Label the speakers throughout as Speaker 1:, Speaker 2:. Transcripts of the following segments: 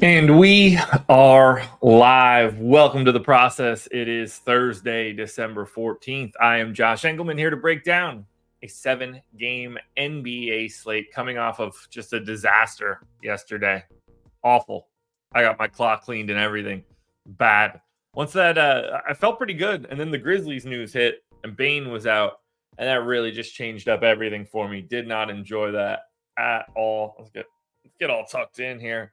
Speaker 1: And we are live. Welcome to the process. It is Thursday, December 14th. I am Josh Engleman here to break down a seven game NBA slate coming off of just a disaster yesterday. Awful. I got my clock cleaned and everything. Bad. Once that, uh, I felt pretty good. And then the Grizzlies news hit and Bane was out. And that really just changed up everything for me. Did not enjoy that at all. Let's get, get all tucked in here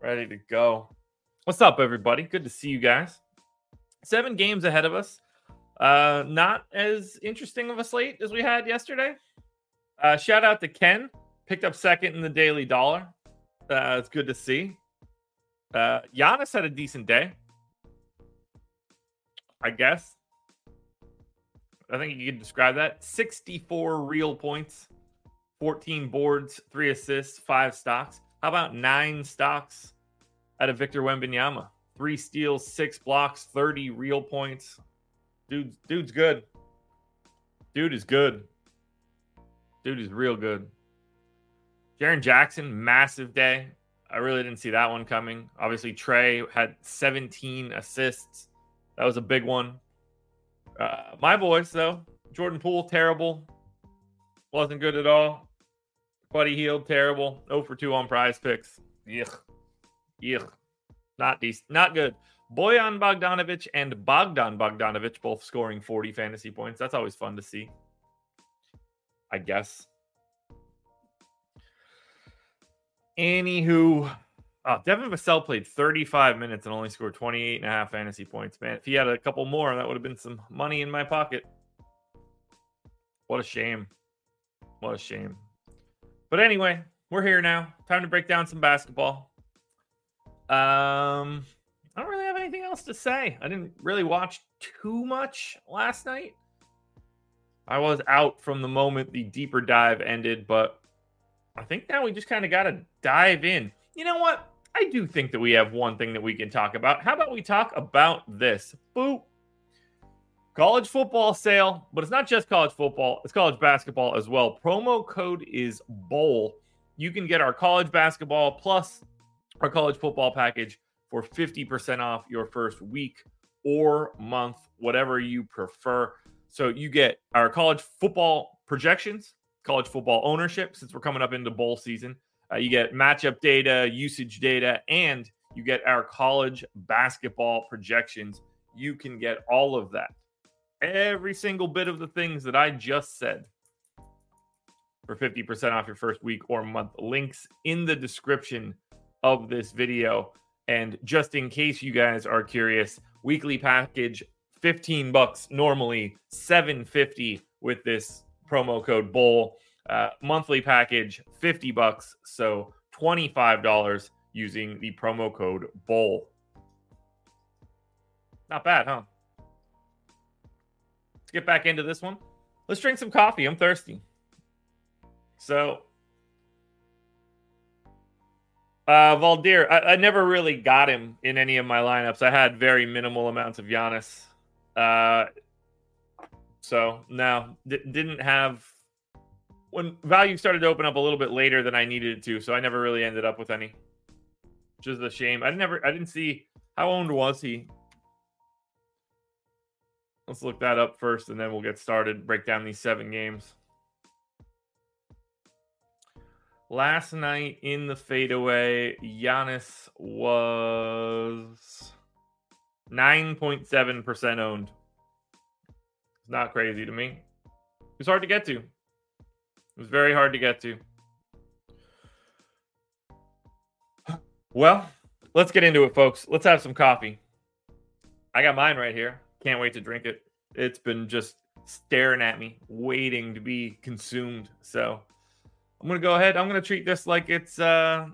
Speaker 1: ready to go. What's up, everybody? Good to see you guys. Seven games ahead of us. Uh, not as interesting of a slate as we had yesterday. Uh, shout out to Ken, picked up second in the Daily Dollar. Uh, it's good to see. Uh, Giannis had a decent day, I guess. I think you could describe that. 64 real points, 14 boards, three assists, five stocks. How about nine stocks out of Victor Wembanyama? Three steals, six blocks, 30 real points. Dude, dude's good. Dude is good. Dude is real good. Jaren Jackson, massive day. I really didn't see that one coming. Obviously, Trae had 17 assists. That was a big one. Uh, my boys, though, Jordan Poole, terrible. Wasn't good at all. Buddy Hield, terrible. 0 for 2 on prize picks. Yuck. Yuck. Not decent. Not good. Bojan Bogdanovich and Bogdan Bogdanovich both scoring 40 fantasy points. That's always fun to see. I guess. Anywho, oh, Devin Vassell played 35 minutes and only scored 28 and a half fantasy points. Man, if he had a couple more, that would have been some money in my pocket. What a shame. What a shame. But anyway, we're here now. Time to break down some basketball. Um, I don't really have anything else to say. I didn't really watch too much last night. I was out from the moment the deeper dive ended, but I think now we just kind of got to dive in. You know what? I do think that we have one thing that we can talk about. How about we talk about this? Boop college football sale, but it's not just college football, it's college basketball as well. Promo code is BOWL. You can get our college basketball plus our college football package for 50% off your first week or month, whatever you prefer. So you get our college football projections, college football ownership, since we're coming up into bowl season. Uh, you get matchup data, usage data, and you get our college basketball projections. You can get all of that every single bit of the things that I just said for 50% off your first week or month. Links in the description of this video. And just in case you guys are curious, weekly package 15 bucks normally 750 with this promo code bowl uh, monthly package 50 bucks so $25 using the promo code bowl not bad huh get back into this one. Let's drink some coffee. I'm thirsty. So, uh, Valdir, I, I, never really got him in any of my lineups. I had very minimal amounts of Giannis. Uh, so no, d- didn't have when value started to open up a little bit later than I needed it to. So I never really ended up with any, which is a shame. I never, I didn't see how owned was he Let's look that up first and then we'll get started. Break down these seven games. Last night in the fadeaway, Giannis was 9.7% owned. It's not crazy to me. It was hard to get to. It was very hard to get to. Well, let's get into it, folks. Let's have some coffee. I got mine right here. Can't wait to drink it. It's been just staring at me, waiting to be consumed. So I'm gonna go ahead. I'm gonna treat this like it's uh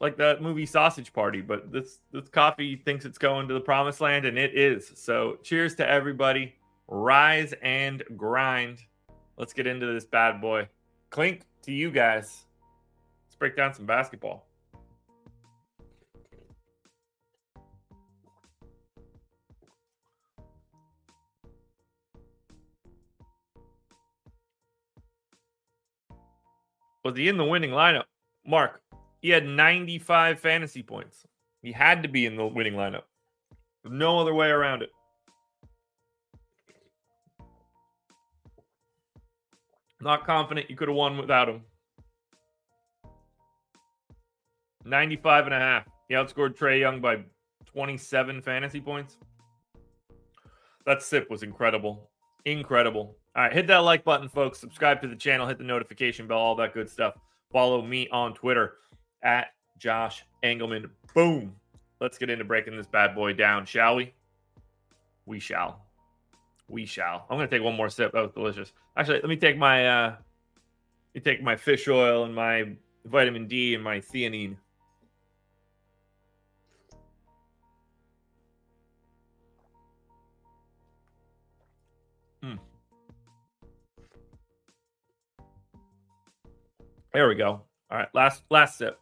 Speaker 1: like that movie Sausage Party, but this this coffee thinks it's going to the promised land, and it is. So cheers to everybody. Rise and grind. Let's get into this bad boy. Clink to you guys. Let's break down some basketball. Was he in the winning lineup? Mark, he had 95 fantasy points. He had to be in the winning lineup. No other way around it. Not confident you could have won without him. 95 and a half. He outscored Trae Young by 27 fantasy points. That sip was incredible. Incredible. All right, hit that like button, folks. Subscribe to the channel, hit the notification bell, all that good stuff. Follow me on Twitter at Josh Engleman. Boom. Let's get into breaking this bad boy down, shall we? We shall. We shall. I'm gonna take one more sip. That was delicious. Actually, let me take my uh let me take my fish oil and my vitamin D and my theanine. There we go. All right, last last sip.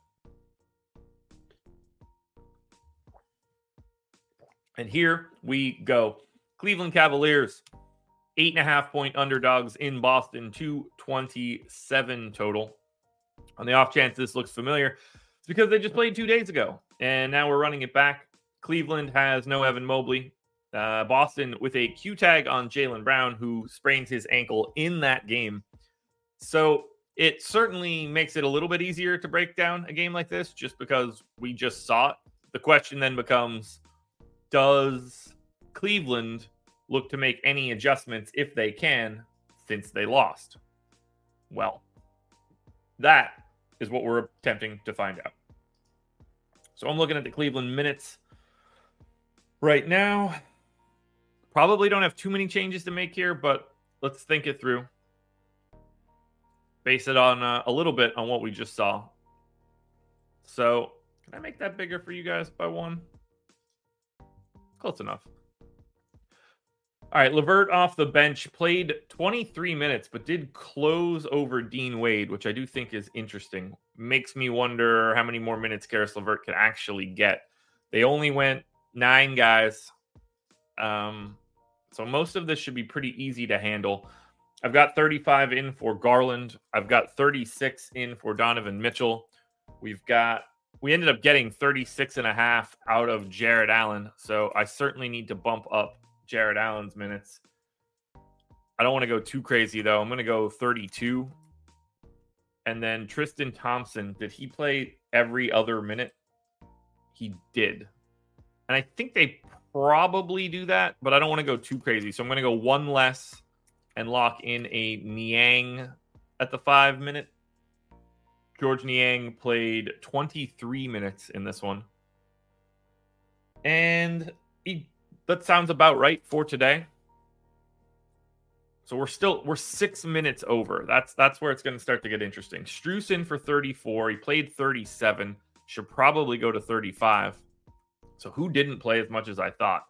Speaker 1: And here we go. Cleveland Cavaliers, eight and a half point underdogs in Boston, 227 total. On the off chance this looks familiar, it's because they just played two days ago. And now we're running it back. Cleveland has no Evan Mobley. Uh, Boston with a Q tag on Jaylen Brown, who sprains his ankle in that game. So it certainly makes it a little bit easier to break down a game like this just because we just saw it. The question then becomes does Cleveland look to make any adjustments if they can since they lost? Well, that is what we're attempting to find out. So I'm looking at the Cleveland minutes right now. Probably don't have too many changes to make here, but let's think it through. Base it on uh, a little bit on what we just saw. So, can I make that bigger for you guys by one? Close enough. All right, LeVert off the bench played 23 minutes, but did close over Dean Wade, which I do think is interesting. Makes me wonder how many more minutes Caris LeVert could actually get. They only went nine guys, um, so most of this should be pretty easy to handle. I've got 35 in for Garland. I've got 36 in for Donovan Mitchell. We've got we ended up getting 36 and a half out of Jarrett Allen. So I certainly need to bump up Jarrett Allen's minutes. I don't want to go too crazy though. I'm going to go 32. And then Tristan Thompson, did he play every other minute? He did. And I think they probably do that, but I don't want to go too crazy. So I'm going to go one less and lock in a Niang at the five minute Georges Niang played 23 minutes in this one. And he, that sounds about right for today. So we're still we're six minutes over. That's that's where it's going to start to get interesting. Strus in for 34. He played 37. Should probably go to 35. So who didn't play as much as I thought?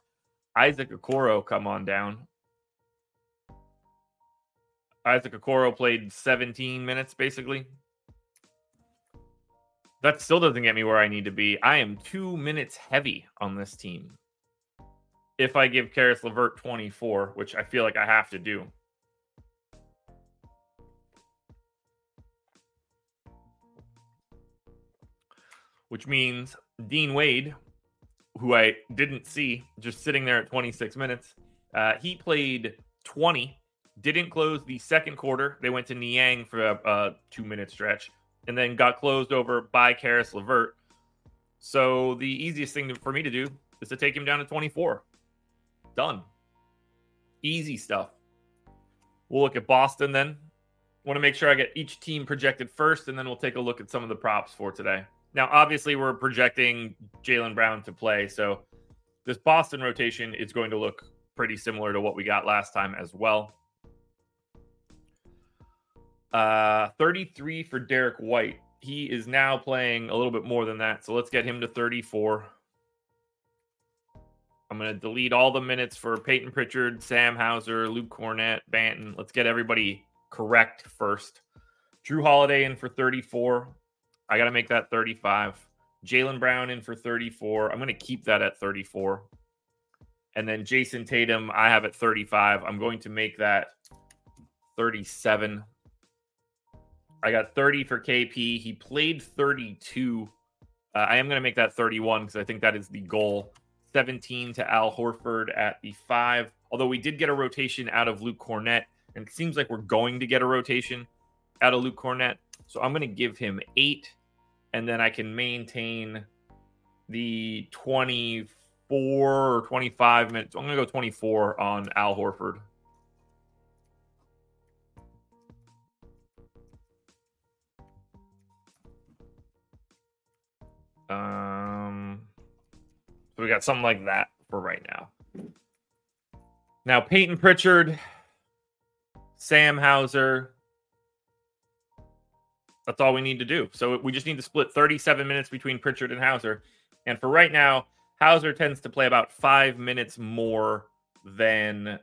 Speaker 1: Isaac Okoro come on down. Isaac Okoro played 17 minutes basically. That still doesn't get me where I need to be. I am two minutes heavy on this team. If I give Caris LeVert 24, which I feel like I have to do. Which means Dean Wade, who I didn't see, just sitting there at 26 minutes, uh, he played 20, didn't close the second quarter. They went to Niang for a, a two minute stretch and then got closed over by Caris LeVert. So the easiest thing for me to do is to take him down to 24. Done. Easy stuff. We'll look at Boston then. Want to make sure I get each team projected first, and then we'll take a look at some of the props for today. Now, obviously, we're projecting Jaylen Brown to play, so this Boston rotation is going to look pretty similar to what we got last time as well. Uh, 33 for Derrick White. He is now playing a little bit more than that. So let's get him to 34. I'm going to delete all the minutes for Peyton Pritchard, Sam Hauser, Luke Kornet, Banton. Let's get everybody correct first. Jrue Holiday in for 34. I got to make that 35. Jaylen Brown in for 34. I'm going to keep that at 34. And then Jayson Tatum, I have at 35. I'm going to make that 37. I got 30 for KP. He played 32. Uh, I am going to make that 31 because I think that is the goal. 17 to Al Horford at the five. Although we did get a rotation out of Luke Kornet, and it seems like we're going to get a rotation out of Luke Kornet. So I'm going to give him eight, and then I can maintain the 24 or 25 minutes. I'm going to go 24 on Al Horford. Um, so we got something like that for right now. Now, Peyton Pritchard, Sam Hauser. That's all we need to do. So we just need to split 37 minutes between Pritchard and Hauser. And for right now, Hauser tends to play about five minutes more than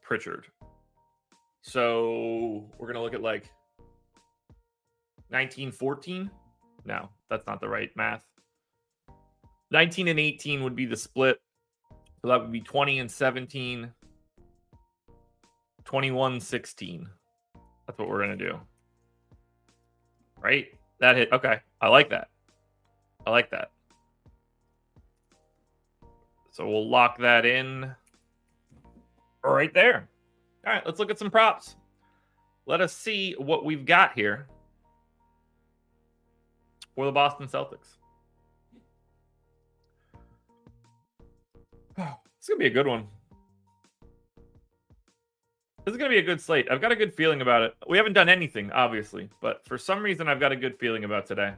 Speaker 1: Pritchard. So we're going to look at like 1914. No, that's not the right math. 19 and 18 would be the split. So that would be 20 and 17, 21 16. That's what we're going to do. Right? That hit. Okay. I like that. I like that. So we'll lock that in right there. All right, let's look at some props. Let us see what we've got here for the Boston Celtics. It's gonna be a good one. This is gonna be a good slate. I've got a good feeling about it. We haven't done anything, obviously, but for some reason, I've got a good feeling about today.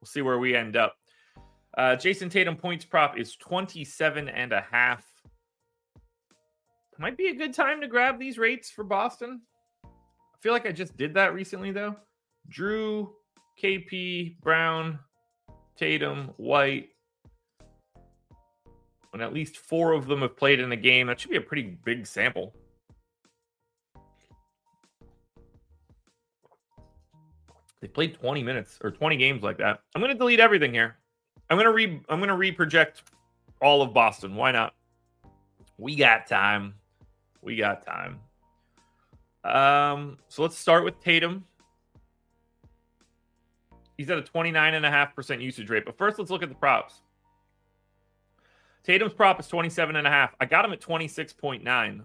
Speaker 1: We'll see where we end up. Uh, Jayson Tatum points prop is 27 and a half. Might be a good time to grab these rates for Boston. I feel like I just did that recently, though. Jrue, KP, Brown, Tatum, White, when at least four of them have played in a game, that should be a pretty big sample. They played 20 minutes or 20 games like that. I'm going to delete everything here. I'm going to re I'm going to reproject all of Boston. Why not? We got time. We got time. Um, so let's start with Tatum. He's at a 29.5% usage rate. But first, let's look at the props. Tatum's prop is 27 and a half. I got him at 26.9,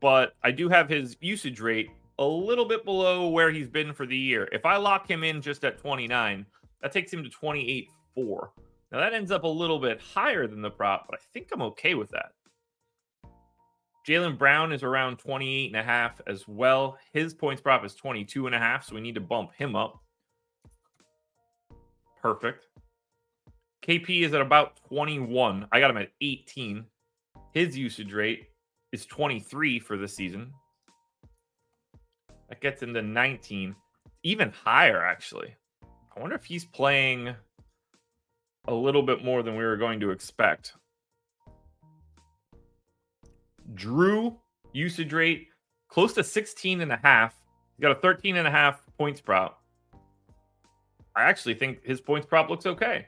Speaker 1: but I do have his usage rate a little bit below where he's been for the year. If I lock him in just at 29, that takes him to 28.4. Now that ends up a little bit higher than the prop, but I think I'm okay with that. Jaylen Brown is around 28 and a half as well. His points prop is 22 and a half, so we need to bump him up. Perfect. KP is at about 21. I got him at 18. His usage rate is 23 for the season. That gets into 19. Even higher, actually. I wonder if he's playing a little bit more than we were going to expect. Jrue usage rate close to 16 and a half. He's got a 13 and a half points prop. I actually think his points prop looks okay.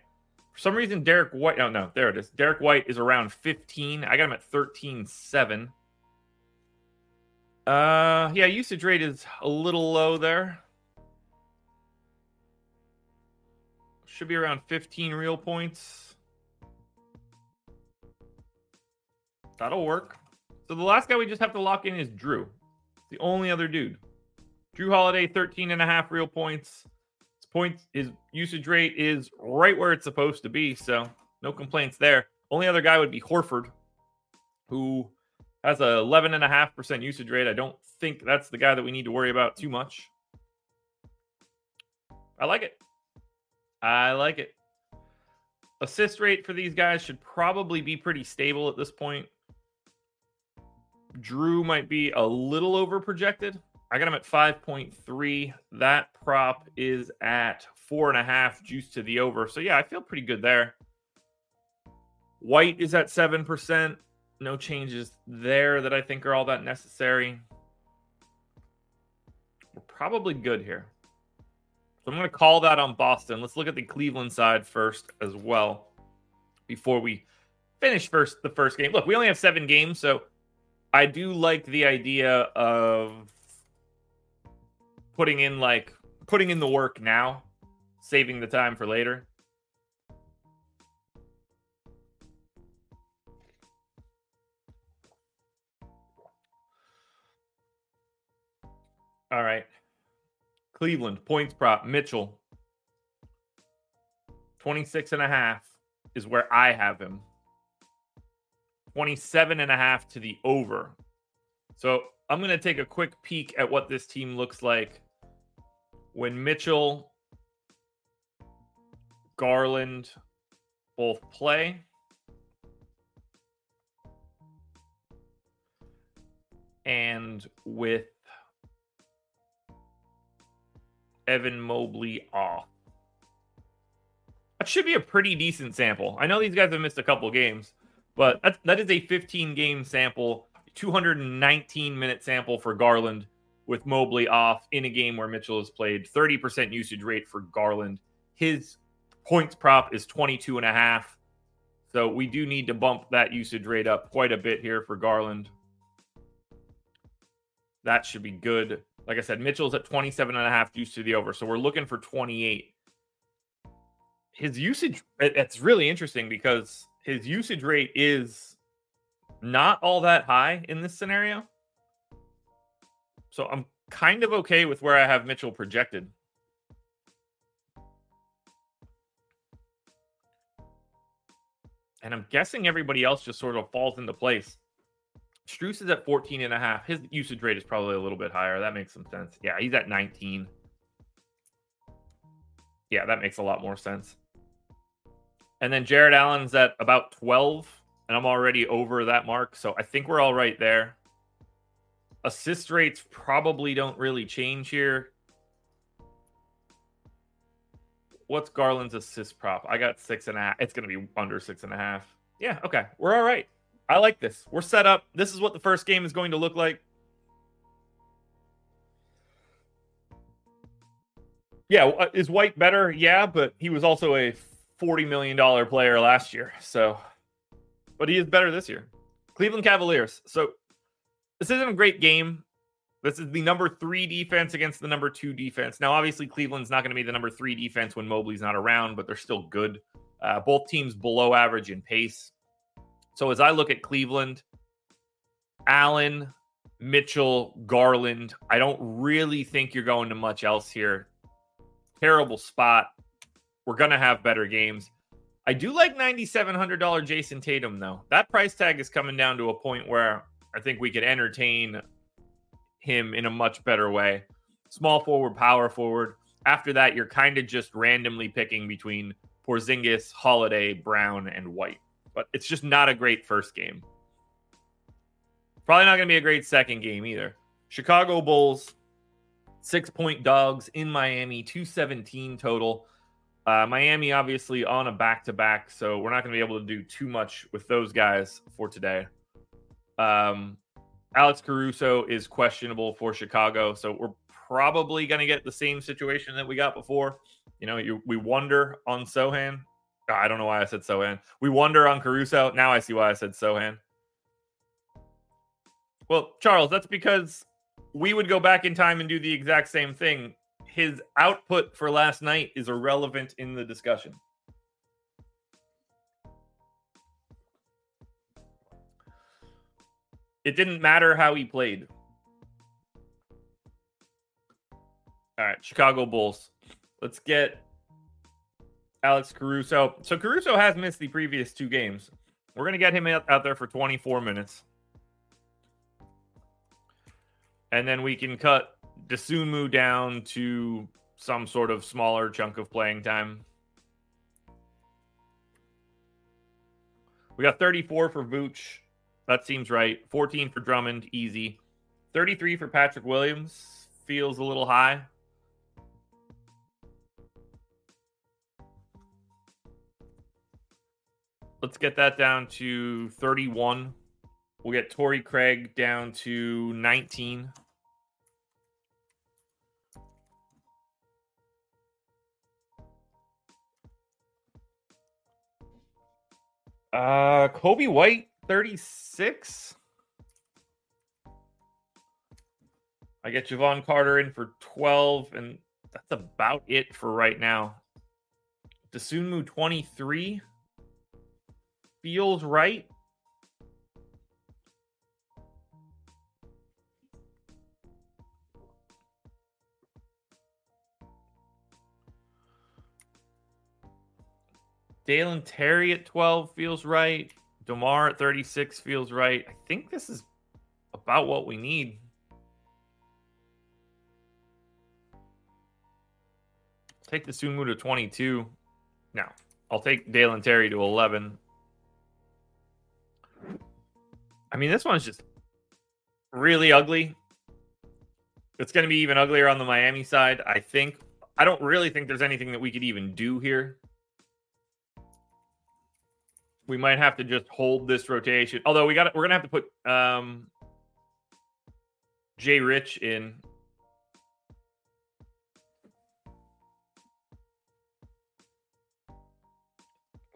Speaker 1: For some reason, Derrick White. Oh, no, there it is. Derrick White is around 15. I got him at 13 7. Uh, yeah, usage rate is a little low there. Should be around 15 real points. That'll work. So the last guy we just have to lock in is Jrue. The only other dude. Jrue Holiday, 13 and a half real points points, his usage rate is right where it's supposed to be. So no complaints there. Only other guy would be Horford, who has a 11.5% usage rate. I don't think that's the guy that we need to worry about too much. I like it. I like it. Assist rate for these guys should probably be pretty stable at this point. Jrue might be a little over projected. I got him at 5.3. That prop is at four and a half, juice to the over. So yeah, I feel pretty good there. White is at 7%. No changes there that I think are all that necessary. We're probably good here. So I'm going to call that on Boston. Let's look at the Cleveland side first as well before we finish first the first game. Look, we only have 7 games, so I do like the idea of putting in like putting in the work now, saving the time for later. All right. Cleveland points prop Mitchell 26 and a half is where I have him. 27 and a half to the over. So I'm going to take a quick peek at what this team looks like when Mitchell, Garland both play. And with Evan Mobley off. That should be a pretty decent sample. I know these guys have missed a couple games, but that, that is a 15 game sample, 219 minute sample for Garland with Mobley off in a game where Mitchell has played 30% usage rate for Garland. His points prop is 22 and a half. So we do need to bump that usage rate up quite a bit here for Garland. That should be good. Like I said, Mitchell's at 27 and a half used to the over. So we're looking for 28. His usage, it's really interesting because his usage rate is not all that high in this scenario. So I'm kind of okay with where I have Mitchell projected. And I'm guessing everybody else just sort of falls into place. Strus is at 14 and a half. His usage rate is probably a little bit higher. That makes some sense. Yeah, he's at 19. Yeah, that makes a lot more sense. And then Jarrett Allen's at about 12, and I'm already over that mark. So I think we're all right there. Assist rates probably don't really change here. What's Garland's assist prop? I got six and a half. It's going to be under six and a half. Yeah, okay. We're all right. I like this. We're set up. This is what the first game is going to look like. Yeah, uh, is White better? Yeah, but he was also a $40 million player last year. So, but he is better this year. Cleveland Cavaliers. So, this isn't a great game. This is the number three defense against the number two defense. Now, obviously, Cleveland's not going to be the number three defense when Mobley's not around, but they're still good. Uh, both teams below average in pace. So as I look at Cleveland, Allen, Mitchell, Garland, I don't really think you're going to much else here. Terrible spot. We're going to have better games. I do like $9,700 Jayson Tatum, though. That price tag is coming down to a point where I think we could entertain him in a much better way. Small forward, power forward. After that, you're kind of just randomly picking between Porzingis, Holiday, Brown, and White but it's just not a great first game. Probably not going to be a great second game either. Chicago Bulls, six point dogs in Miami, 217 total. Uh, Miami, obviously, on a back to back, so we're not going to be able to do too much with those guys for today. Um, Alex Caruso is questionable for Chicago, so we're probably going to get the same situation that we got before. You know, you, we wonder on Sochan. I don't know why I said Sochan. We wonder on Caruso. Now I see why I said Sochan. Well, Charles, that's because we would go back in time and do the exact same thing. His output for last night is irrelevant in the discussion. It didn't matter how he played. All right, Chicago Bulls. Let's get Alex Caruso. So Caruso has missed the previous two games. We're going to get him out, there for 24 minutes. And then we can cut Dosunmu down to some sort of smaller chunk of playing time. We got 34 for Vooch. That seems right. 14 for Drummond, easy. 33 for Patrick Williams feels a little high. Let's get that down to 31. We'll get Torrey Craig down to 19. Uh, Coby White, 36. I get Jevon Carter in for 12, and that's about it for right now. Dosunmu 23 feels right. Dalen Terry at 12 feels right. DeMar at 36 feels right. I think this is about what we need. Take Dosunmu to 22. Now, I'll take Dalen Terry to 11. I mean, this one's just really ugly. It's going to be even uglier on the Miami side, I think. I don't really think there's anything that we could even do here we might have to just hold this rotation. Although we got we're gonna have to put um Jay Rich in.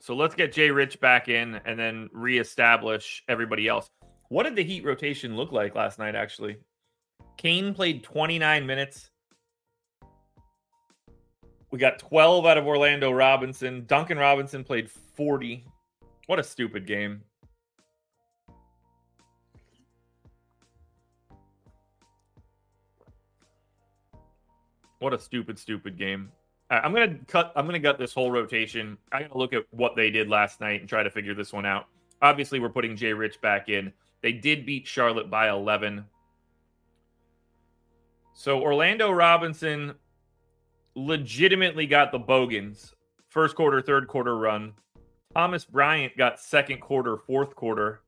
Speaker 1: So let's get Jay Rich back in and then reestablish everybody else. What did the Heat rotation look like last night, actually? Cain played 29 minutes. We got 12 out of Orlando Robinson. Duncan Robinson played 40. What a stupid game. What a stupid, stupid game. I'm gonna cut. I'm gonna gut this whole rotation. I gotta look at what they did last night and try to figure this one out. Obviously, we're putting Jay Rich back in. They did beat Charlotte by 11. So Orlando Robinson legitimately got the Bogans first quarter, third quarter run. Thomas Bryant got second quarter, fourth quarter,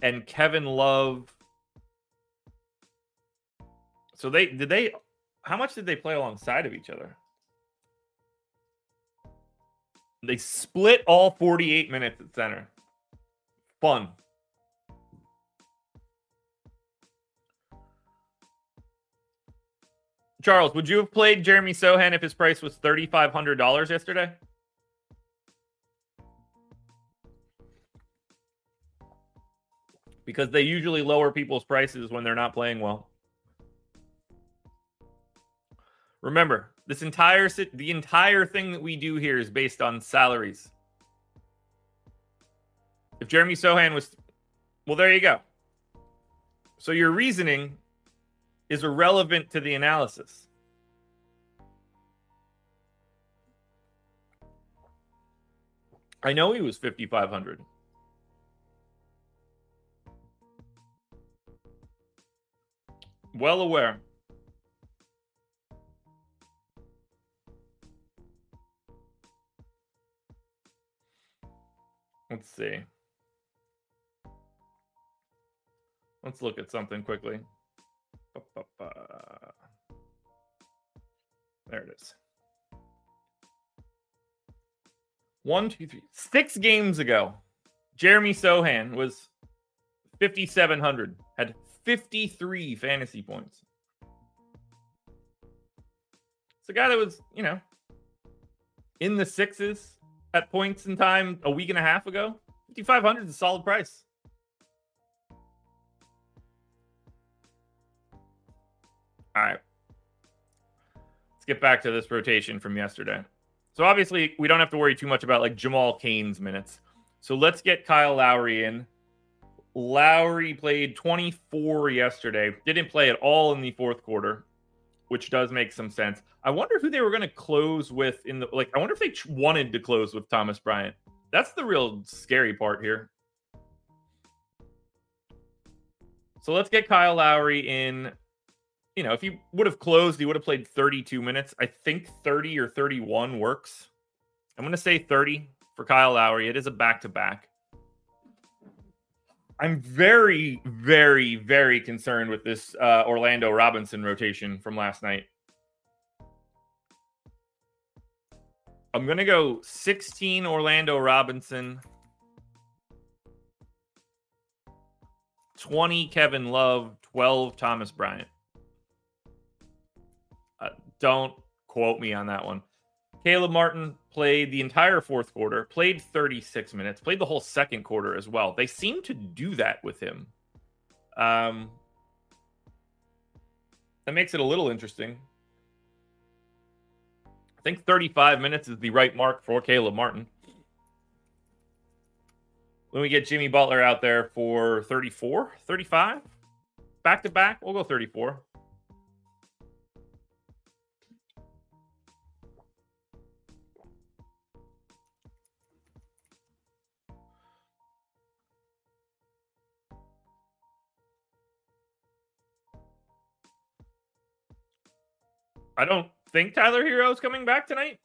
Speaker 1: and Kevin Love. So they did they how much did they play alongside of each other? They split all 48 minutes at center. Fun. Charles, would you have played Jeremy Sochan if his price was $3,500 yesterday? Because they usually lower people's prices when they're not playing well. Remember, this entire the entire thing that we do here is based on salaries. If Jeremy Sochan was well, there you go. So your reasoning is irrelevant to the analysis. I know he was 5500. Well aware. Let's see. Let's look at something quickly. There it is. One, two, three, six games ago, Jeremy Sochan was 5,700, had 53 fantasy points. It's a guy that was, you know, in the sixes at points in time a week and a half ago. 5,500 is a solid price. All right. Let's get back to this rotation from yesterday. So obviously, we don't have to worry too much about like Jamal Cain's minutes. So let's get Kyle Lowry in. Lowry played 24 yesterday. Didn't play at all in the fourth quarter, which does make some sense. I wonder who they were going to close with in the like. I wonder if they wanted to close with Thomas Bryant. That's the real scary part here. So let's get Kyle Lowry in. You know, if he would have closed, he would have played 32 minutes. I think 30 or 31 works. I'm going to say 30 for Kyle Lowry. It is a back to back. I'm very, very, very concerned with this uh, Orlando Robinson rotation from last night. I'm going to go 16 Orlando Robinson, 20 Kevin Love, 12 Thomas Bryant. Uh, don't quote me on that one. Caleb Martin played the entire fourth quarter, played 36 minutes, played the whole second quarter as well. They seem to do that with him. Um, That makes it a little interesting. I think 35 minutes is the right mark for Caleb Martin. When we get Jimmy Butler out there for 34, 35, back to back, we'll go 34. I don't think Tyler Herro is coming back tonight.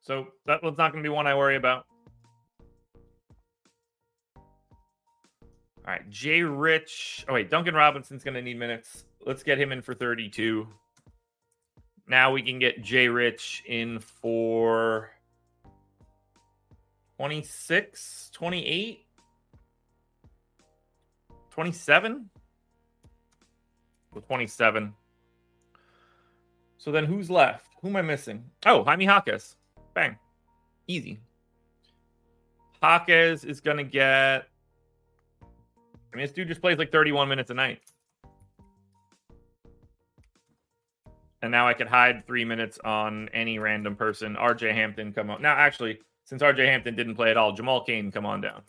Speaker 1: So that one's not going to be one I worry about. All right, Jay Rich. Oh wait, Duncan Robinson's going to need minutes. Let's get him in for 32. Now we can get Jay Rich in for 26, 28, 27? With 27. So then who's left? Who am I missing? Oh, Jaime Jaquez. Bang. Easy. Jaquez is going to get. I mean, this dude just plays like 31 minutes a night. And now I could hide three minutes on any random person. RJ Hampton come on. Now, actually, since RJ Hampton didn't play at all, Jamal Cain, come on down.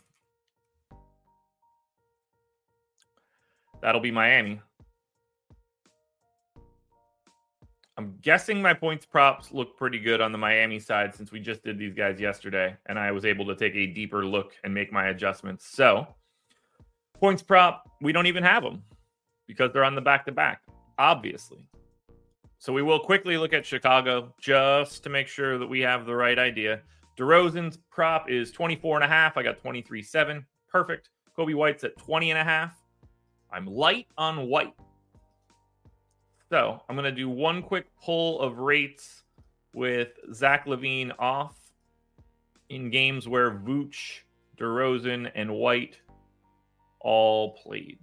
Speaker 1: That'll be Miami. I'm guessing my points props look pretty good on the Miami side since we just did these guys yesterday and I was able to take a deeper look and make my adjustments. So, points prop, we don't even have them because they're on the back to back, obviously. So, we will quickly look at Chicago just to make sure that we have the right idea. DeRozan's prop is 24 and a half. I got 23 7. Perfect. Coby White's at 20 and a half. I'm light on White. So I'm going to do one quick pull of rates with Zach LaVine off in games where Vooch, DeRozan, and White all played.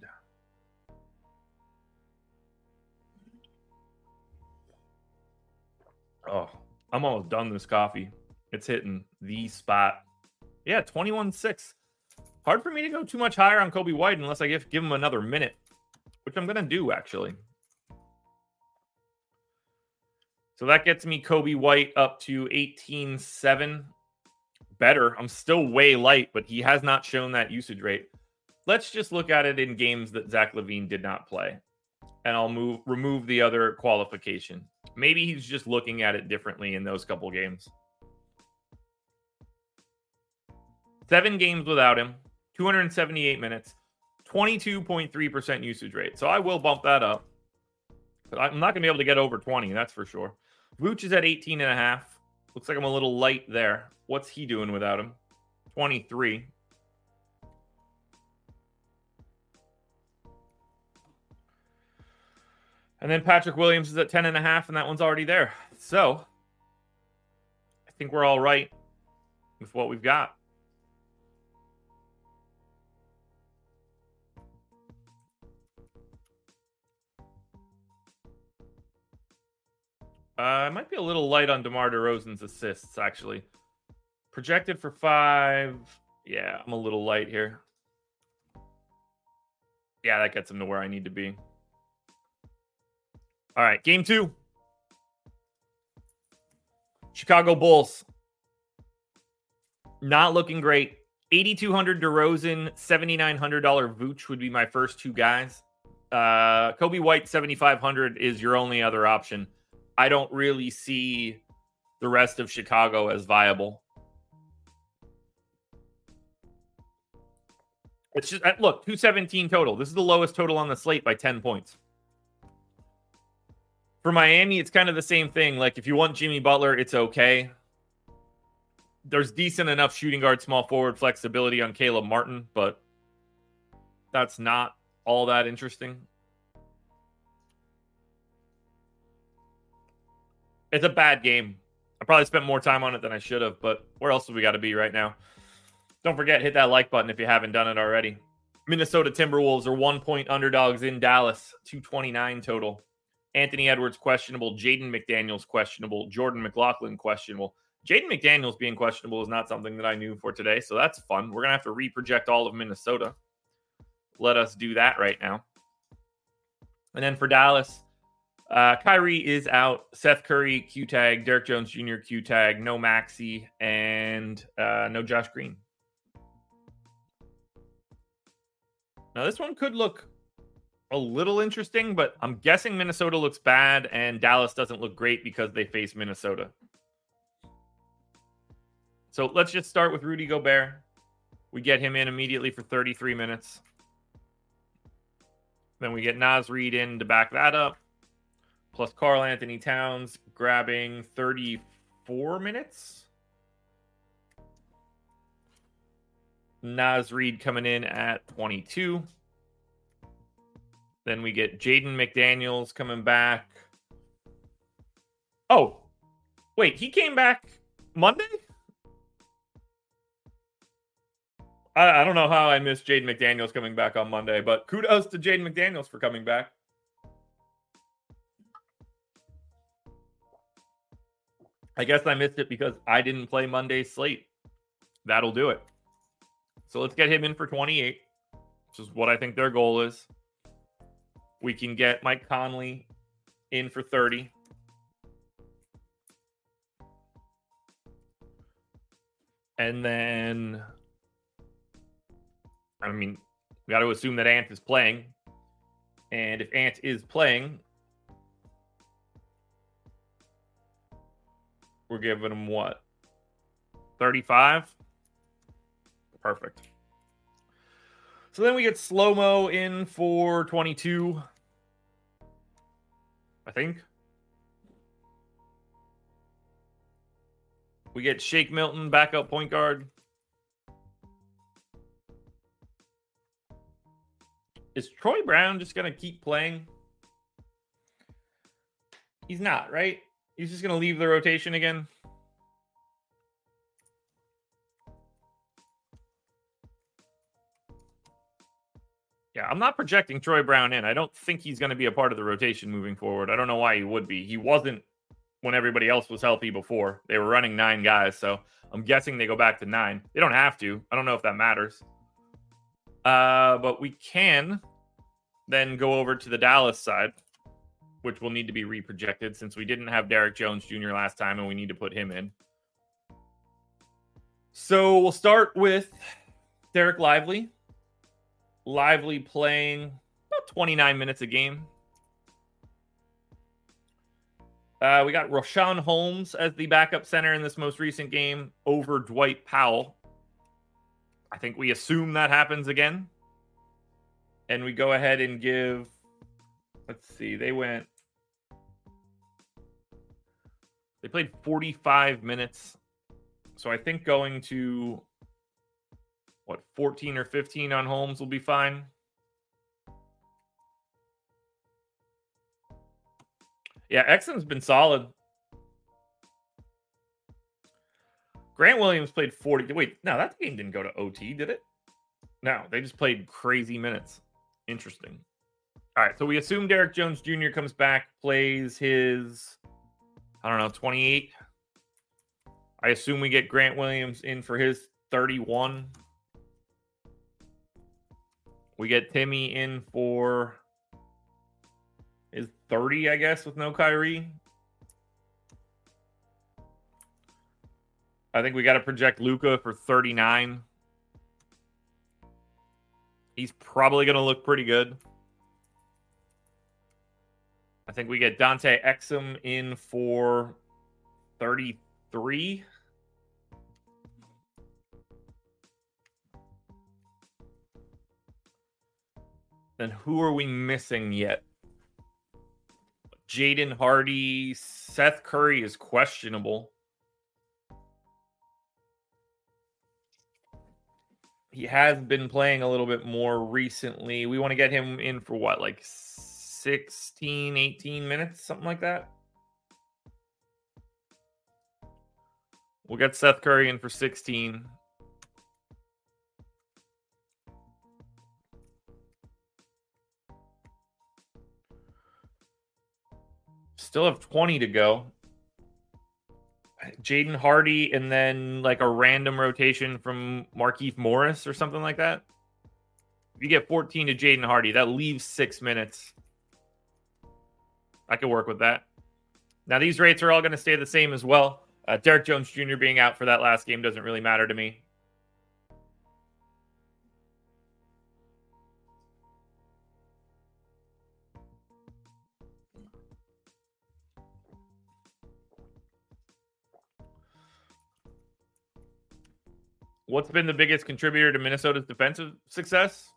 Speaker 1: Oh, I'm almost done this coffee. It's hitting the spot. Yeah, 21 6. Hard for me to go too much higher on Coby White unless I give, give him another minute, which I'm going to do actually. So that gets me Coby White up to 18 7. Better. I'm still way light, but he has not shown that usage rate. Let's just look at it in games that Zach LaVine did not play. And I'll move remove the other qualification. Maybe he's just looking at it differently in those couple games. Seven games without him, 278 minutes, 22.3% usage rate. So I will bump that up. But I'm not going to be able to get over 20, that's for sure. Vooch is at 18 and a half. Looks like I'm a little light there. What's he doing without him? 23. And then Patrick Williams is at 10 and a half, and that one's already there. So I think we're all right with what we've got. Uh, I might be a little light on DeMar DeRozan's assists, actually. Projected for five. Yeah, I'm a little light here. Yeah, that gets him to where I need to be. All right, game two. Chicago Bulls. Not looking great. 8,200 DeRozan, $7,900 Vooch would be my first two guys. Uh, Coby White, 7,500 is your only other option. I don't really see the rest of Chicago as viable. It's just uh, look, 217 total. This is the lowest total on the slate by 10 points. For Miami, it's kind of the same thing. Like if you want Jimmy Butler, it's okay. There's decent enough shooting guard, small forward flexibility on Caleb Martin, but that's not all that interesting. It's a bad game. I probably spent more time on it than I should have, but where else do we got to be right now? Don't forget, hit that like button if you haven't done it already. Minnesota Timberwolves are one point underdogs in Dallas, 229 total. Anthony Edwards questionable, Jaden McDaniels questionable, Jordan McLaughlin questionable. Jaden McDaniels being questionable is not something that I knew for today, so that's fun. We're gonna have to reproject all of Minnesota. Let us do that right now. And then for Dallas, uh, Kyrie is out. Seth Curry Q tag, Derrick Jones Jr. Q tag, no Maxey, and uh, no Josh Green. Now this one could look a little interesting, but I'm guessing Minnesota looks bad and Dallas doesn't look great because they face Minnesota. So let's just start with Rudy Gobert. We get him in immediately for 33 minutes. Then we get Naz Reid in to back that up, plus Karl-Anthony Towns grabbing 34 minutes. Naz Reid coming in at 22. Then we get Jaden McDaniels coming back. Oh, wait, he came back Monday? I, I don't know how I missed Jaden McDaniels coming back on Monday, but kudos to Jaden McDaniels for coming back. I guess I missed it because I didn't play Monday's slate. That'll do it. So let's get him in for 28, which is what I think their goal is. We can get Mike Conley in for 30. And then I mean, we got to assume that Ant is playing. And if Ant is playing, we're giving them what? 35? Perfect. So then we get slow mo in for 22. I think. We get Shake Milton, backup point guard. Is Troy Brown just going to keep playing? He's not, right? He's just going to leave the rotation again. Yeah, I'm not projecting Troy Brown in. I don't think he's going to be a part of the rotation moving forward. I don't know why he would be. He wasn't when everybody else was healthy before. They were running nine guys, so I'm guessing they go back to nine. They don't have to. I don't know if that matters. Uh, but we can then go over to the Dallas side, which will need to be reprojected since we didn't have Derrick Jones Jr. last time and we need to put him in. So we'll start with Dereck Lively. Lively playing about 29 minutes a game. Uh, we got Richaun Holmes as the backup center in this most recent game over Dwight Powell. I think we assume that happens again. And we go ahead and give, let's see, they went, they played 45 minutes. So I think going to, what, 14 or 15 on Holmes will be fine. Yeah, Exum's been solid. Grant Williams played 40. Wait, no, that game didn't go to OT, did it? No, they just played crazy minutes. Interesting. All right, so we assume Derrick Jones Jr. comes back, plays his, I don't know, 28. I assume we get Grant Williams in for his 31. We get Timmy in for his 30, I guess, with no Kyrie. I think we got to project Luka for 39. He's probably going to look pretty good. I think we get Dante Exum in for 33. Then who are we missing yet? Jaden Hardy, Seth Curry is questionable. he has been playing a little bit more recently. We want to get him in for what, like 16, 18 minutes, something like that. We'll get Seth Curry in for 16. Still have 20 to go. Jaden Hardy and then like a random rotation from Markieff Morris or something like that. If you get 14 to Jaden Hardy, that leaves six minutes. I could work with that. Now, these rates are all going to stay the same as well. Uh, Derrick Jones Jr. being out for that last game doesn't really matter to me. What's been the biggest contributor to Minnesota's defensive success?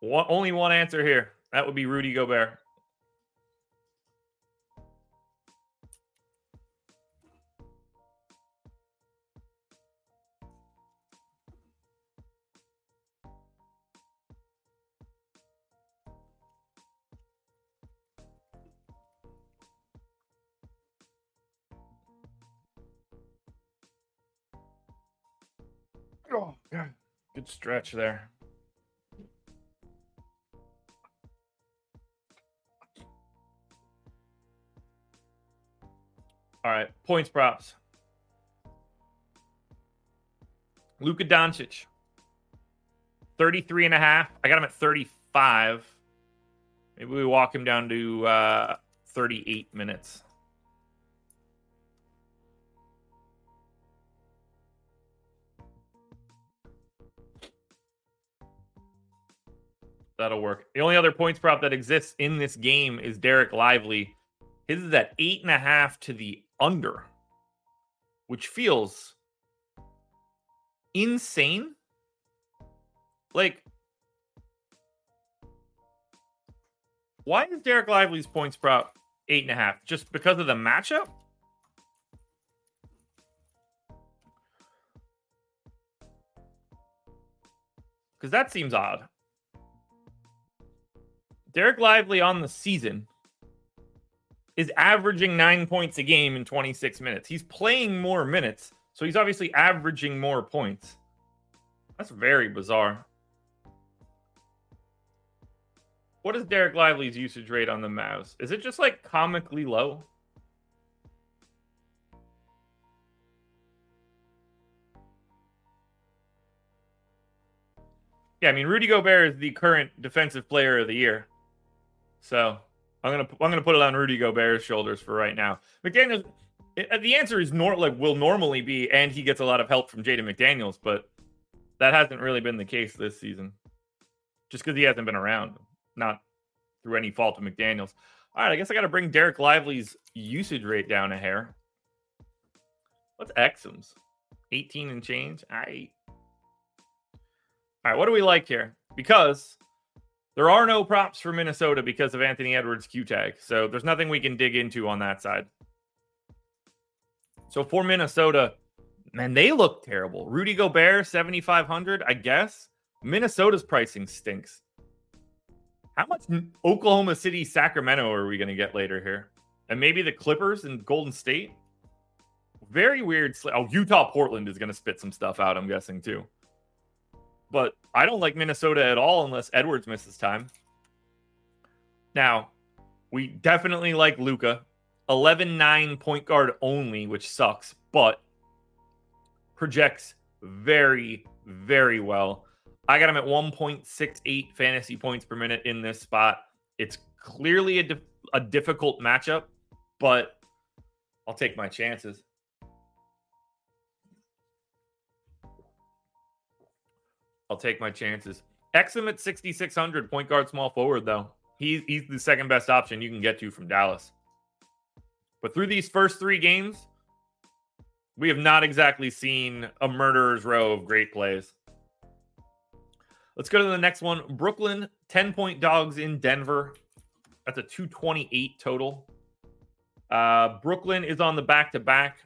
Speaker 1: One, only one answer here. That would be Rudy Gobert. Good stretch there. All right, points props. Luka Doncic, 33 and a half. I got him at 35. Maybe we walk him down to uh, 38 minutes. That'll work. The only other points prop that exists in this game is Dereck Lively. His is at eight and a half to the under, which feels insane. Like, why is Dereck Lively's points prop eight and a half? Just because of the matchup? Because that seems odd. Dereck Lively on the season is averaging nine points a game in 26 minutes. He's playing more minutes, so he's obviously averaging more points. That's very bizarre. What is Dereck Lively's usage rate on the mouse? Is it just like comically low? Yeah, I mean Rudy Gobert is the current defensive player of the year. So I'm gonna I'm gonna put it on Rudy Gobert's shoulders for right now. McDaniels, uh, the answer is nor like will normally be, and he gets a lot of help from Jaden McDaniels, but that hasn't really been the case this season, just because he hasn't been around, not through any fault of McDaniels. All right, I guess I got to bring Dereck Lively's usage rate down a hair. What's Exum's? 18 and change. I. All right, what do we like here? Because there are no props for Minnesota because of Anthony Edwards' Q tag. So there's nothing we can dig into on that side. So for Minnesota, man, they look terrible. Rudy Gobert, 7,500, I guess. Minnesota's pricing stinks. How much Oklahoma City, Sacramento are we going to get later here? And maybe the Clippers and Golden State? Very weird. Oh, Utah, Portland is going to spit some stuff out, I'm guessing, too. But I don't like Minnesota at all unless Edwards misses time. Now, we definitely like Luka. 11 9 point guard only, which sucks, but projects very, very well. I got him at 1.68 fantasy points per minute in this spot. It's clearly a, di- a difficult matchup, but I'll take my chances. I'll take my chances. Exum at 6,600, point guard, small forward, though. He's, he's the second best option you can get to from Dallas. But through these first three games, we have not exactly seen a murderer's row of great plays. Let's go to the next one. Brooklyn, 10 point dogs in Denver. That's a 228 total. Uh, Brooklyn is on the back to back.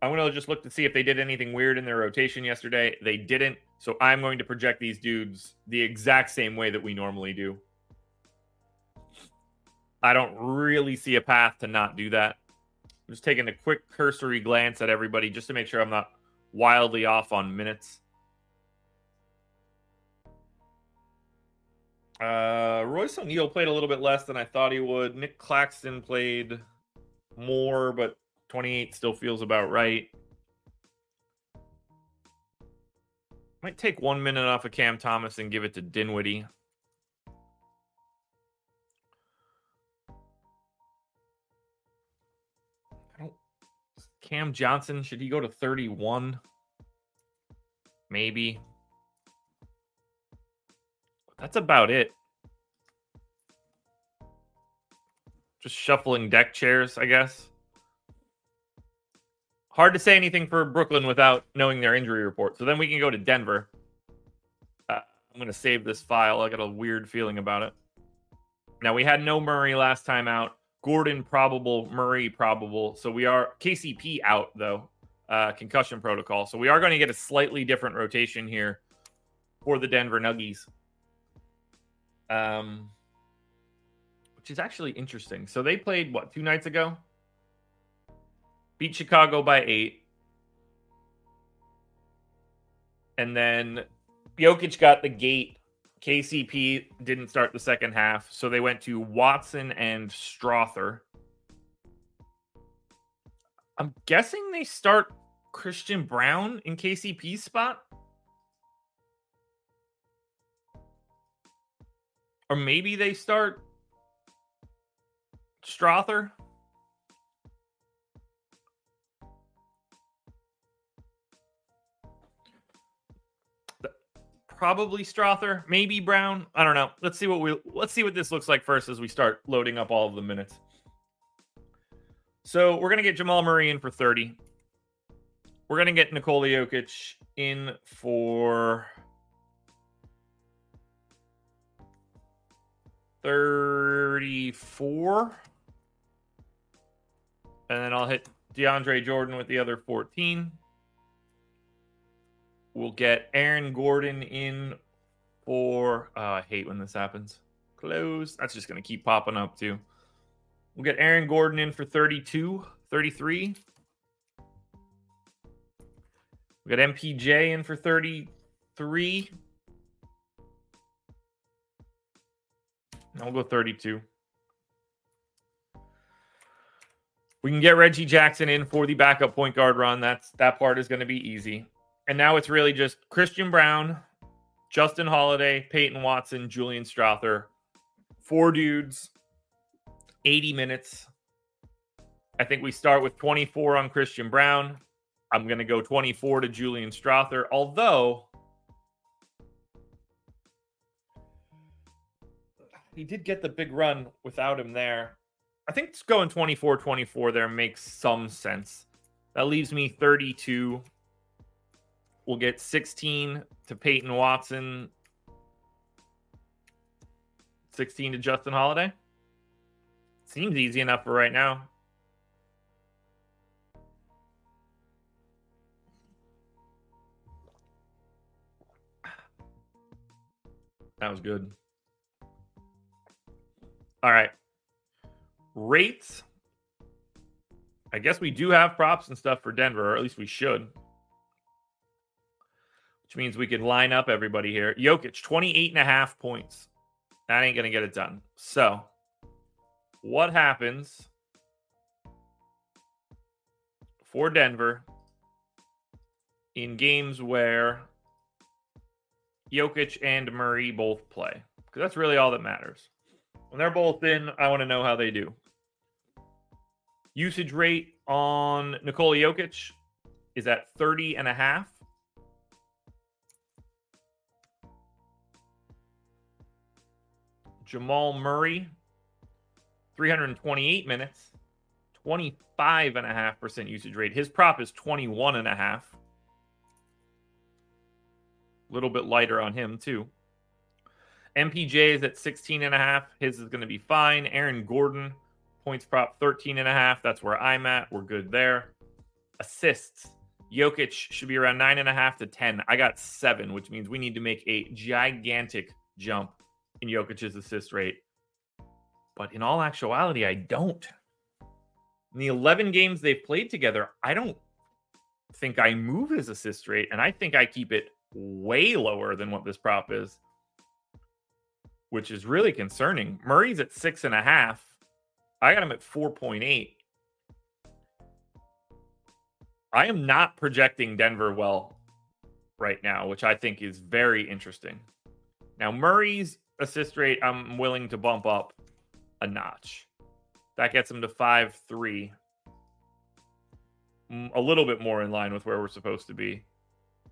Speaker 1: I'm going to just look to see if they did anything weird in their rotation yesterday. They didn't. So I'm going to project these dudes the exact same way that we normally do. I don't really see a path to not do that. I'm just taking a quick cursory glance at everybody just to make sure I'm not wildly off on minutes. Uh, Royce O'Neale played a little bit less than I thought he would. Nick Claxton played more, but 28 still feels about right. Might take one minute off of Cam Thomas and give it to Dinwiddie. Cam Johnson, should he go to 31? Maybe. That's about it. Just shuffling deck chairs, I guess. Hard to say anything for Brooklyn without knowing their injury report. So then we can go to Denver. Uh, I'm going to save this file. I got a weird feeling about it. Now, we had no Murray last time out. Gordon probable, Murray probable. So we are KCP out, though, uh, concussion protocol. So we are going to get a slightly different rotation here for the Denver Nuggies. Um, which is actually interesting. So they played what two nights ago? Beat Chicago by eight, and then Jokic got the gate. KCP didn't start the second half, so they went to Watson and Strawther. I'm guessing they start Christian Braun in KCP's spot. Or maybe they start Strawther. Probably Strawther, maybe Brown. I don't know. Let's see what we let's see what this looks like first as we start loading up all of the minutes. So we're gonna get Jamal Murray in for 30. We're gonna get Nikola Jokic in for 34. And then I'll hit DeAndre Jordan with the other 14. We'll get Aaron Gordon in for. Oh, I hate when this happens. Close. That's just going to keep popping up, too. We'll get Aaron Gordon in for 32, 33. We got MPJ in for 33. I'll go 32. We can get Reggie Jackson in for the backup point guard run. That's that part is going to be easy. And now it's really just Christian Braun, Justin Holiday, Peyton Watson, Julian Strawther. Four dudes, 80 minutes. I think we start with 24 on Christian Braun. I'm going to go 24 to Julian Strawther, although he did get the big run without him there. I think going 24 24 there makes some sense. That leaves me 32. We'll get 16 to Peyton Watson, 16 to Justin Holiday. Seems easy enough for right now. That was good. All right. Rates. I guess we do have props and stuff for Denver, or at least we should. Which means we can line up everybody here. Jokic, 28 and a half points. That ain't going to get it done. So, what happens for Denver in games where Jokic and Murray both play? Because that's really all that matters. When they're both in, I want to know how they do. Usage rate on Nikola Jokic is at 30 and a half. Jamal Murray, 328 minutes, 25 and a half percent usage rate. His prop is 21 and a half. A little bit lighter on him, too. MPJ is at 16 and a half. His is going to be fine. Aaron Gordon, points prop 13 and a half. That's where I'm at. We're good there. Assists. Jokic should be around nine and a half to 10. I got seven, which means we need to make a gigantic jump in Jokic's assist rate. But in all actuality, I don't. In the 11 games they've played together, I don't think I move his assist rate, and I think I keep it way lower than what this prop is which is really concerning. Murray's at six and a half. I got him at 4.8. I am not projecting Denver well right now, which I think is very interesting. Now, Murray's assist rate, I'm willing to bump up a notch. That gets him to 5 3. A little bit more in line with where we're supposed to be.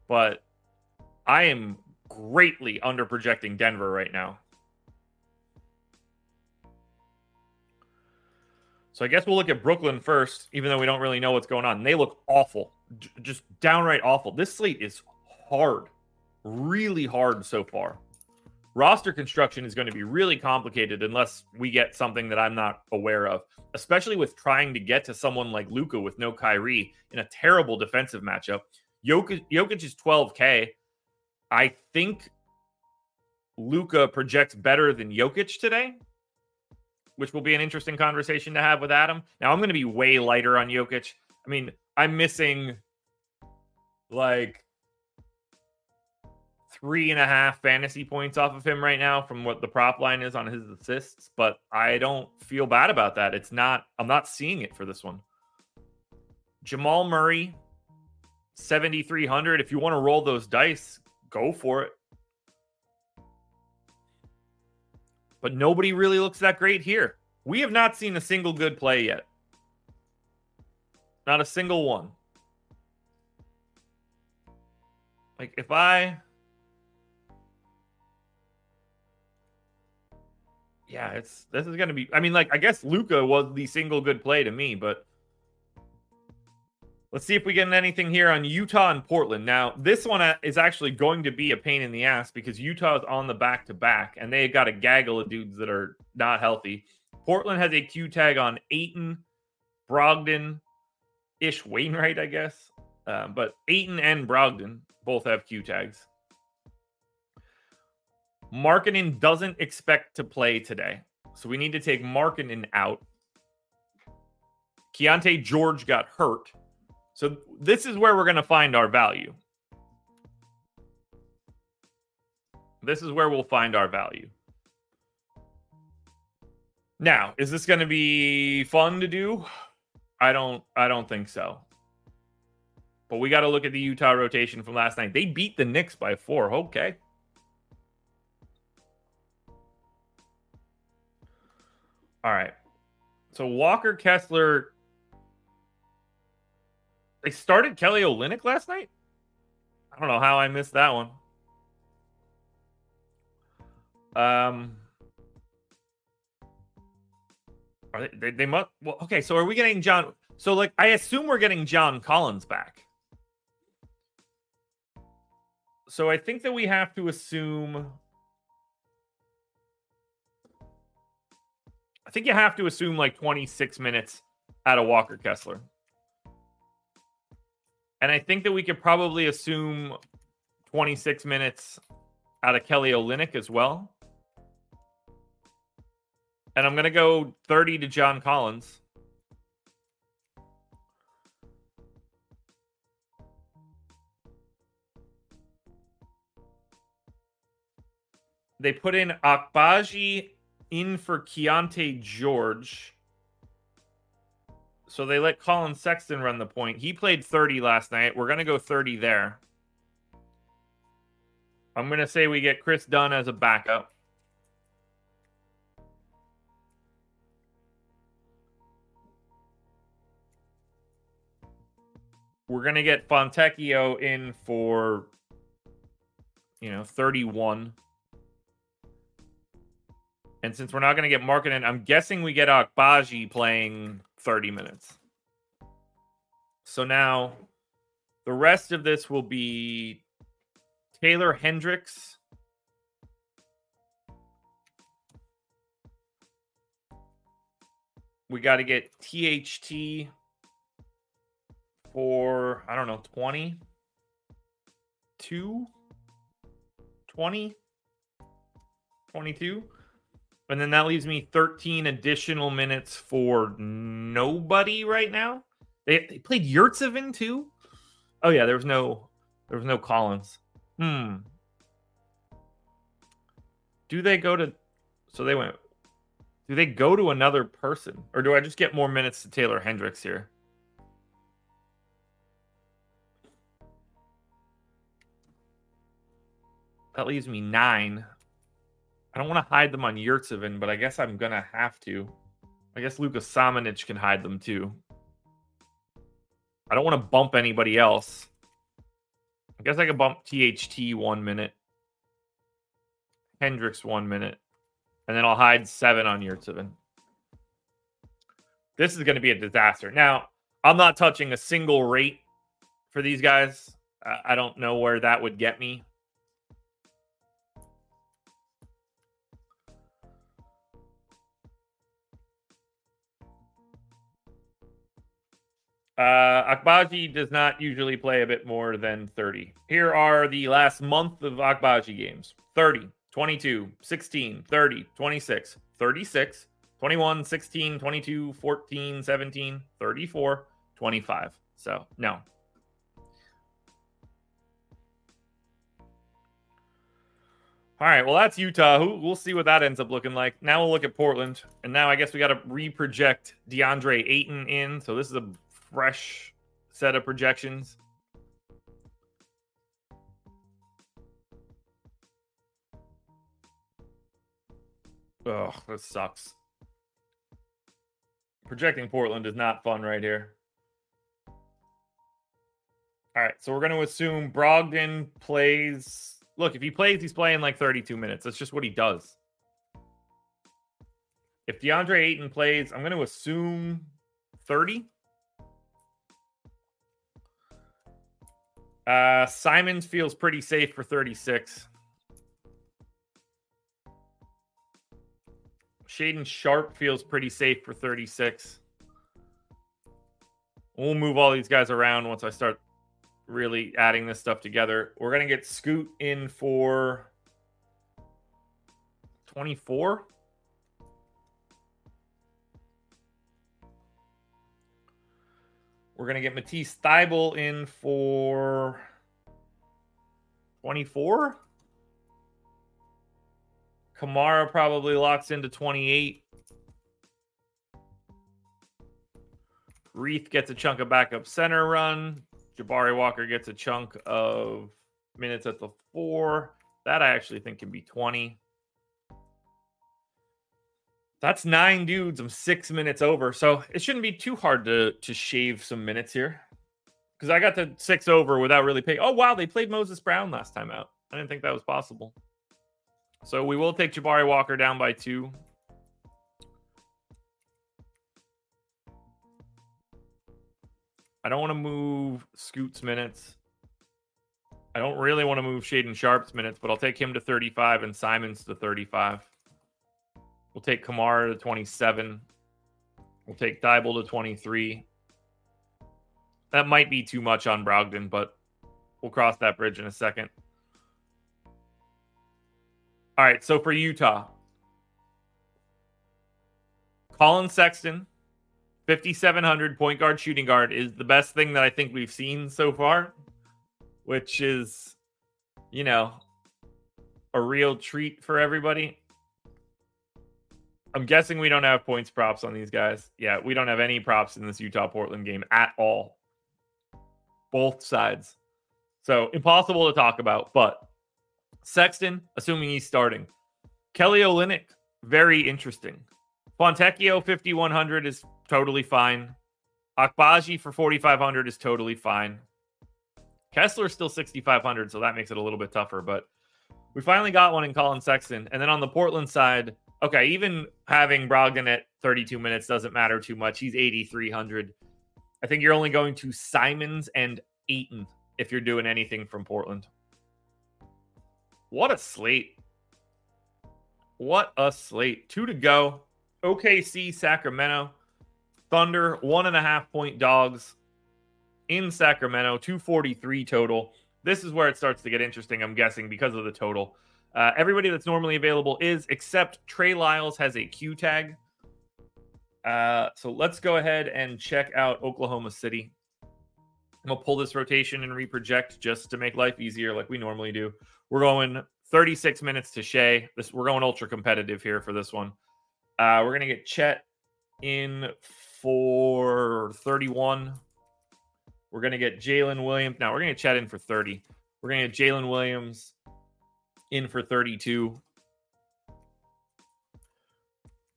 Speaker 1: But I am greatly under projecting Denver right now. So I guess we'll look at Brooklyn first, even though we don't really know what's going on. They look awful, just downright awful. This slate is hard, really hard so far. Roster construction is going to be really complicated unless we get something that I'm not aware of, especially with trying to get to someone like Luka with no Kyrie in a terrible defensive matchup. Jokic, Jokic is 12K. I think Luka projects better than Jokic today which will be an interesting conversation to have with Adam. Now, I'm going to be way lighter on Jokic. I mean, I'm missing like three and a half fantasy points off of him right now from what the prop line is on his assists, but I don't feel bad about that. It's not, I'm not seeing it for this one. Jamal Murray, 7,300. If you want to roll those dice, go for it. but nobody really looks that great here. We have not seen a single good play yet. Not a single one. Like if I Yeah, it's this is gonna be I mean, like I guess Luka was the single good play to me, but Let's see if we get anything here on Utah and Portland. Now, this one uh, is actually going to be a pain in the ass because Utah is on the back to back and they got a gaggle of dudes that are not healthy. Portland has a Q tag on Ayton, Brogdon, Ish Wainwright, I guess. Uh, but Ayton and Brogdon both have Q tags. Markkanen doesn't expect to play today. So we need to take Markkanen out. Keyonte George got hurt. So this is where we're going to find our value. This is where we'll find our value. Now, is this going to be fun to do? I don't I don't think so. But we got to look at the Utah rotation from last night. They beat the Knicks by 4. Okay. All right. So Walker Kessler they started Kelly Olynyk last night. I don't know how I missed that one. Um, are they, they, they must. Well, okay. So are we getting John? So like, I assume we're getting John Collins back. So I think that we have to assume. I think you have to assume like 26 minutes out of Walker Kessler. And I think that we could probably assume 26 minutes out of Kelly Olynyk as well. And I'm going to go 30 to John Collins. They put in Agbaji in for Keyonte George. So they let Collin Sexton run the point. He played 30 last night. We're going to go 30 there. I'm going to say we get Kris Dunn as a backup. We're going to get Fontecchio in for, you know, 31. And since we're not going to get Markkanen, I'm guessing we get Agbaji playing 30 minutes. So now the rest of this will be Taylor Hendricks. We got to get THT for, I don't know, 20, 2, 20, 22. And then that leaves me 13 additional minutes for nobody right now. They, they played Yurtseven too. Oh yeah, there was no there was no Collins. Hmm. Do they go to so they went do they go to another person? Or do I just get more minutes to Taylor Hendricks here? That leaves me nine. I don't want to hide them on Yurtseven, but I guess I'm gonna have to. I guess Lucas Samanic can hide them too. I don't want to bump anybody else. I guess I could bump THT one minute. Hendricks one minute. And then I'll hide seven on Yurtseven. This is going to be a disaster. Now, I'm not touching a single rate for these guys. I don't know where that would get me. Uh, Agbaji does not usually play a bit more than 30. Here are the last month of Agbaji games 30, 22, 16, 30, 26, 36, 21, 16, 22, 14, 17, 34, 25. So, no. All right, well, that's Utah. We'll see what that ends up looking like. Now we'll look at Portland. And now I guess we got to reproject DeAndre Ayton in. So this is a fresh set of projections. Oh, that sucks. Projecting Portland is not fun right here. All right, so we're going to assume Brogdon plays. Look, if he plays, he's playing like 32 minutes. That's just what he does. If DeAndre Ayton plays, I'm going to assume 30. Uh, Simons feels pretty safe for 36. Shaedon Sharpe feels pretty safe for 36. We'll move all these guys around once I start really adding this stuff together. We're going to get Scoot in for 24. We're going to get Matisse Thybulle in for 24. Camara probably locks into 28. Reath gets a chunk of backup center run. Jabari Walker gets a chunk of minutes at the four. That I actually think can be 20. That's nine dudes. I'm six minutes over. So it shouldn't be too hard to to shave some minutes here. Because I got to six over without really paying. Oh wow, they played Moses Brown last time out. I didn't think that was possible. So we will take Jabari Walker down by two. I don't want to move Scoot's minutes. I don't really want to move Shaedon Sharpe's minutes, but I'll take him to 35 and Simons to 35. We'll take Camara to 27. We'll take Thybulle to 23. That might be too much on Brogdon, but we'll cross that bridge in a second. All right, so for Utah, Collin Sexton, 5,700 point guard, shooting guard is the best thing that I think we've seen so far, which is, you know, a real treat for everybody. I'm guessing we don't have points props on these guys. Yeah, we don't have any props in this Utah Portland game at all. Both sides. So impossible to talk about, but Sexton, assuming he's starting. Kelly Olynyk, very interesting. Fontecchio 5100 is totally fine. Agbaji for 4500 is totally fine. Kessler still 6500, so that makes it a little bit tougher. But we finally got one in Collin Sexton, and then on the Portland side, okay, even having Brogdon at 32 minutes doesn't matter too much. He's 8300. I think you're only going to Simons and Ayton if you're doing anything from Portland. What a slate. What a slate. Two to go. OKC, Sacramento. Thunder, one and a half point dogs in Sacramento, 243 total. This is where it starts to get interesting, I'm guessing, because of the total. Uh, everybody that's normally available is, except Trey Lyles has a Q tag. Uh, so let's go ahead and check out Oklahoma City. I'm gonna pull this rotation and reproject just to make life easier, like we normally do. We're going 36 minutes to Shai. This we're going ultra competitive here for this one. Uh, we're gonna get Chet in for 31. We're gonna get Jalen Williams. Now we're gonna get Chet in for 30. We're gonna get Jalen Williams in for 32.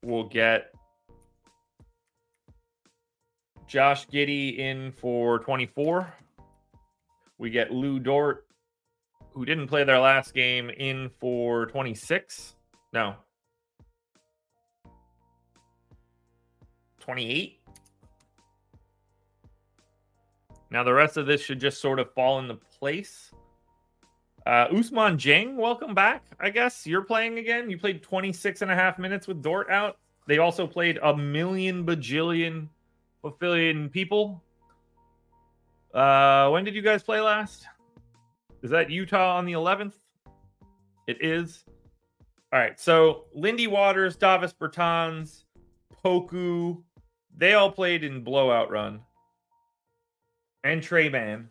Speaker 1: We'll get Josh Giddey in for 24. We get Lu Dort, who didn't play their last game, in for 26. No. 28. Now, the rest of this should just sort of fall into place. Uh, Ousmane Dieng, welcome back. I guess you're playing again. You played 26 and a half minutes with Dort out. They also played a million bajillion billion people. Uh, when did you guys play last? Is that Utah on the 11th? It is. All right. So Lindy Waters, Davis Bertans, Poku, they all played in blowout run. And Tre Mann.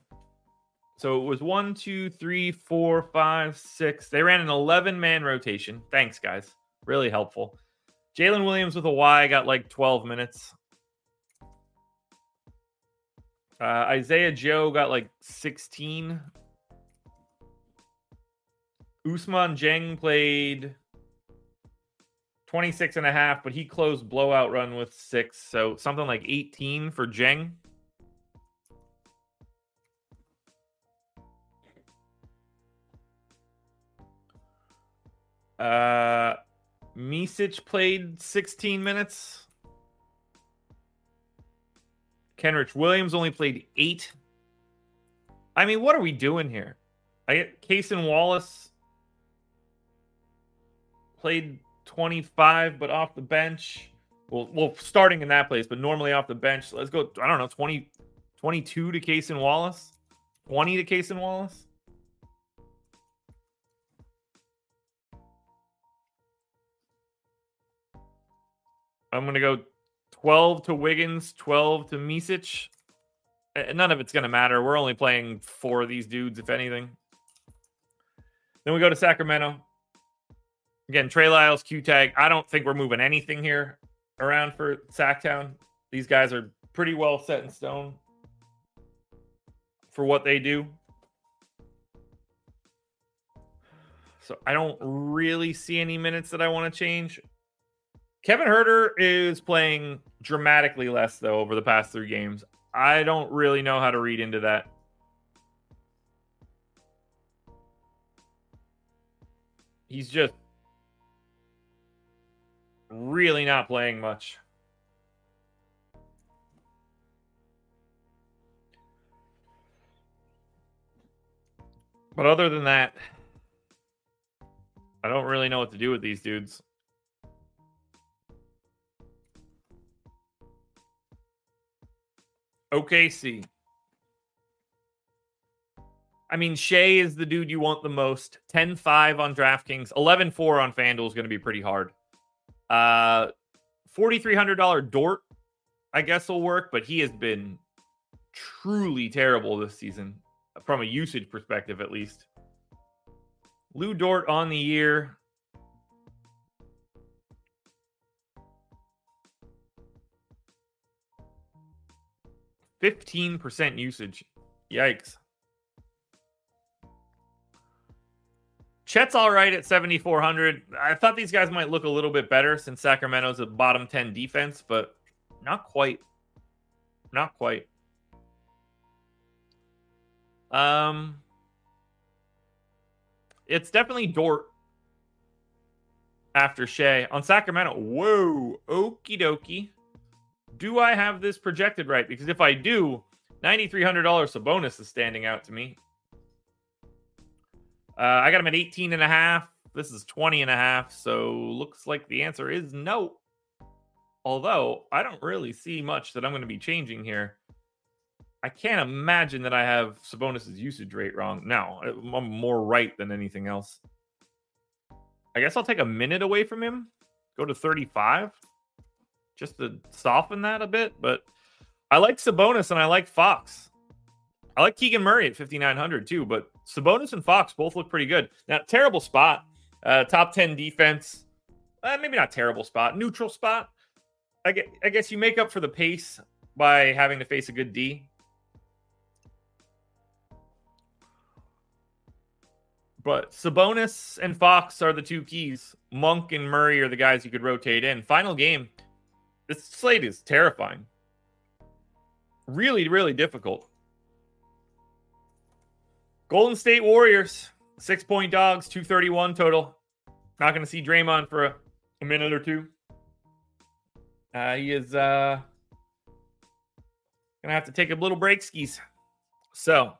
Speaker 1: So it was one, two, three, four, five, six. They ran an 11 man rotation. Thanks, guys. Really helpful. Jalen Williams with a Y got like 12 minutes. Uh, Isaiah Joe got like 16. Ousmane Dieng played 26 and a half, but he closed blowout run with six. So something like 18 for Dieng. Uh, Micic played 16 minutes. Kenrich Williams only played eight. I mean, what are we doing here? I get Cason Wallace played 25, but off the bench. Well, well, starting in that place, but normally off the bench. Let's go. I don't know, 20, 22 to Cason Wallace, 20 to Cason Wallace. I'm going to go 12 to Wiggins, 12 to Micic. None of it's going to matter. We're only playing four of these dudes, if anything. Then we go to Sacramento. Again, Trey Lyles, Q tag. I don't think we're moving anything here around for Sacktown. These guys are pretty well set in stone for what they do. So I don't really see any minutes that I want to change. Kevin Huerter is playing dramatically less though over the past three games. I don't really know how to read into that. He's just really not playing much. But other than that, I don't really know what to do with these dudes. OKC. I mean, Shai is the dude you want the most. 10 5 on DraftKings, 11 4 on FanDuel is going to be pretty hard. Uh, $4,300 Dort, I guess, will work, but he has been truly terrible this season from a usage perspective, at least. Lu Dort on the year, 15% usage. Yikes. Chet's all right at 7,400. I thought these guys might look a little bit better since Sacramento's a bottom 10 defense, but not quite. Not quite. Um, it's definitely Dort after Shai on Sacramento. Whoa, okie dokie do I have this projected right? Because if I do, $9,300 Sabonis is standing out to me. Uh, I got him at 18 and a half. This is 20 and a half. So looks like the answer is no. Although I don't really see much that I'm going to be changing here. I can't imagine that I have Sabonis's usage rate wrong. No, I'm more right than anything else. I guess I'll take a minute away from him. Go to 35 just to soften that a bit. But I like Sabonis and I like Fox. I like Keegan Murray at 5,900 too, but Sabonis and Fox both look pretty good. Now, terrible spot, uh, top 10 defense. Uh, maybe not terrible spot, neutral spot. I guess, I guess you make up for the pace by having to face a good D. But Sabonis and Fox are the two keys. Monk and Murray are the guys you could rotate in. Final game. This slate is terrifying. Really, really difficult. Golden State Warriors, six point dogs, 231 total. Not going to see Draymond for a, a minute or two. Uh, he is uh, going to have to take a little break skis. So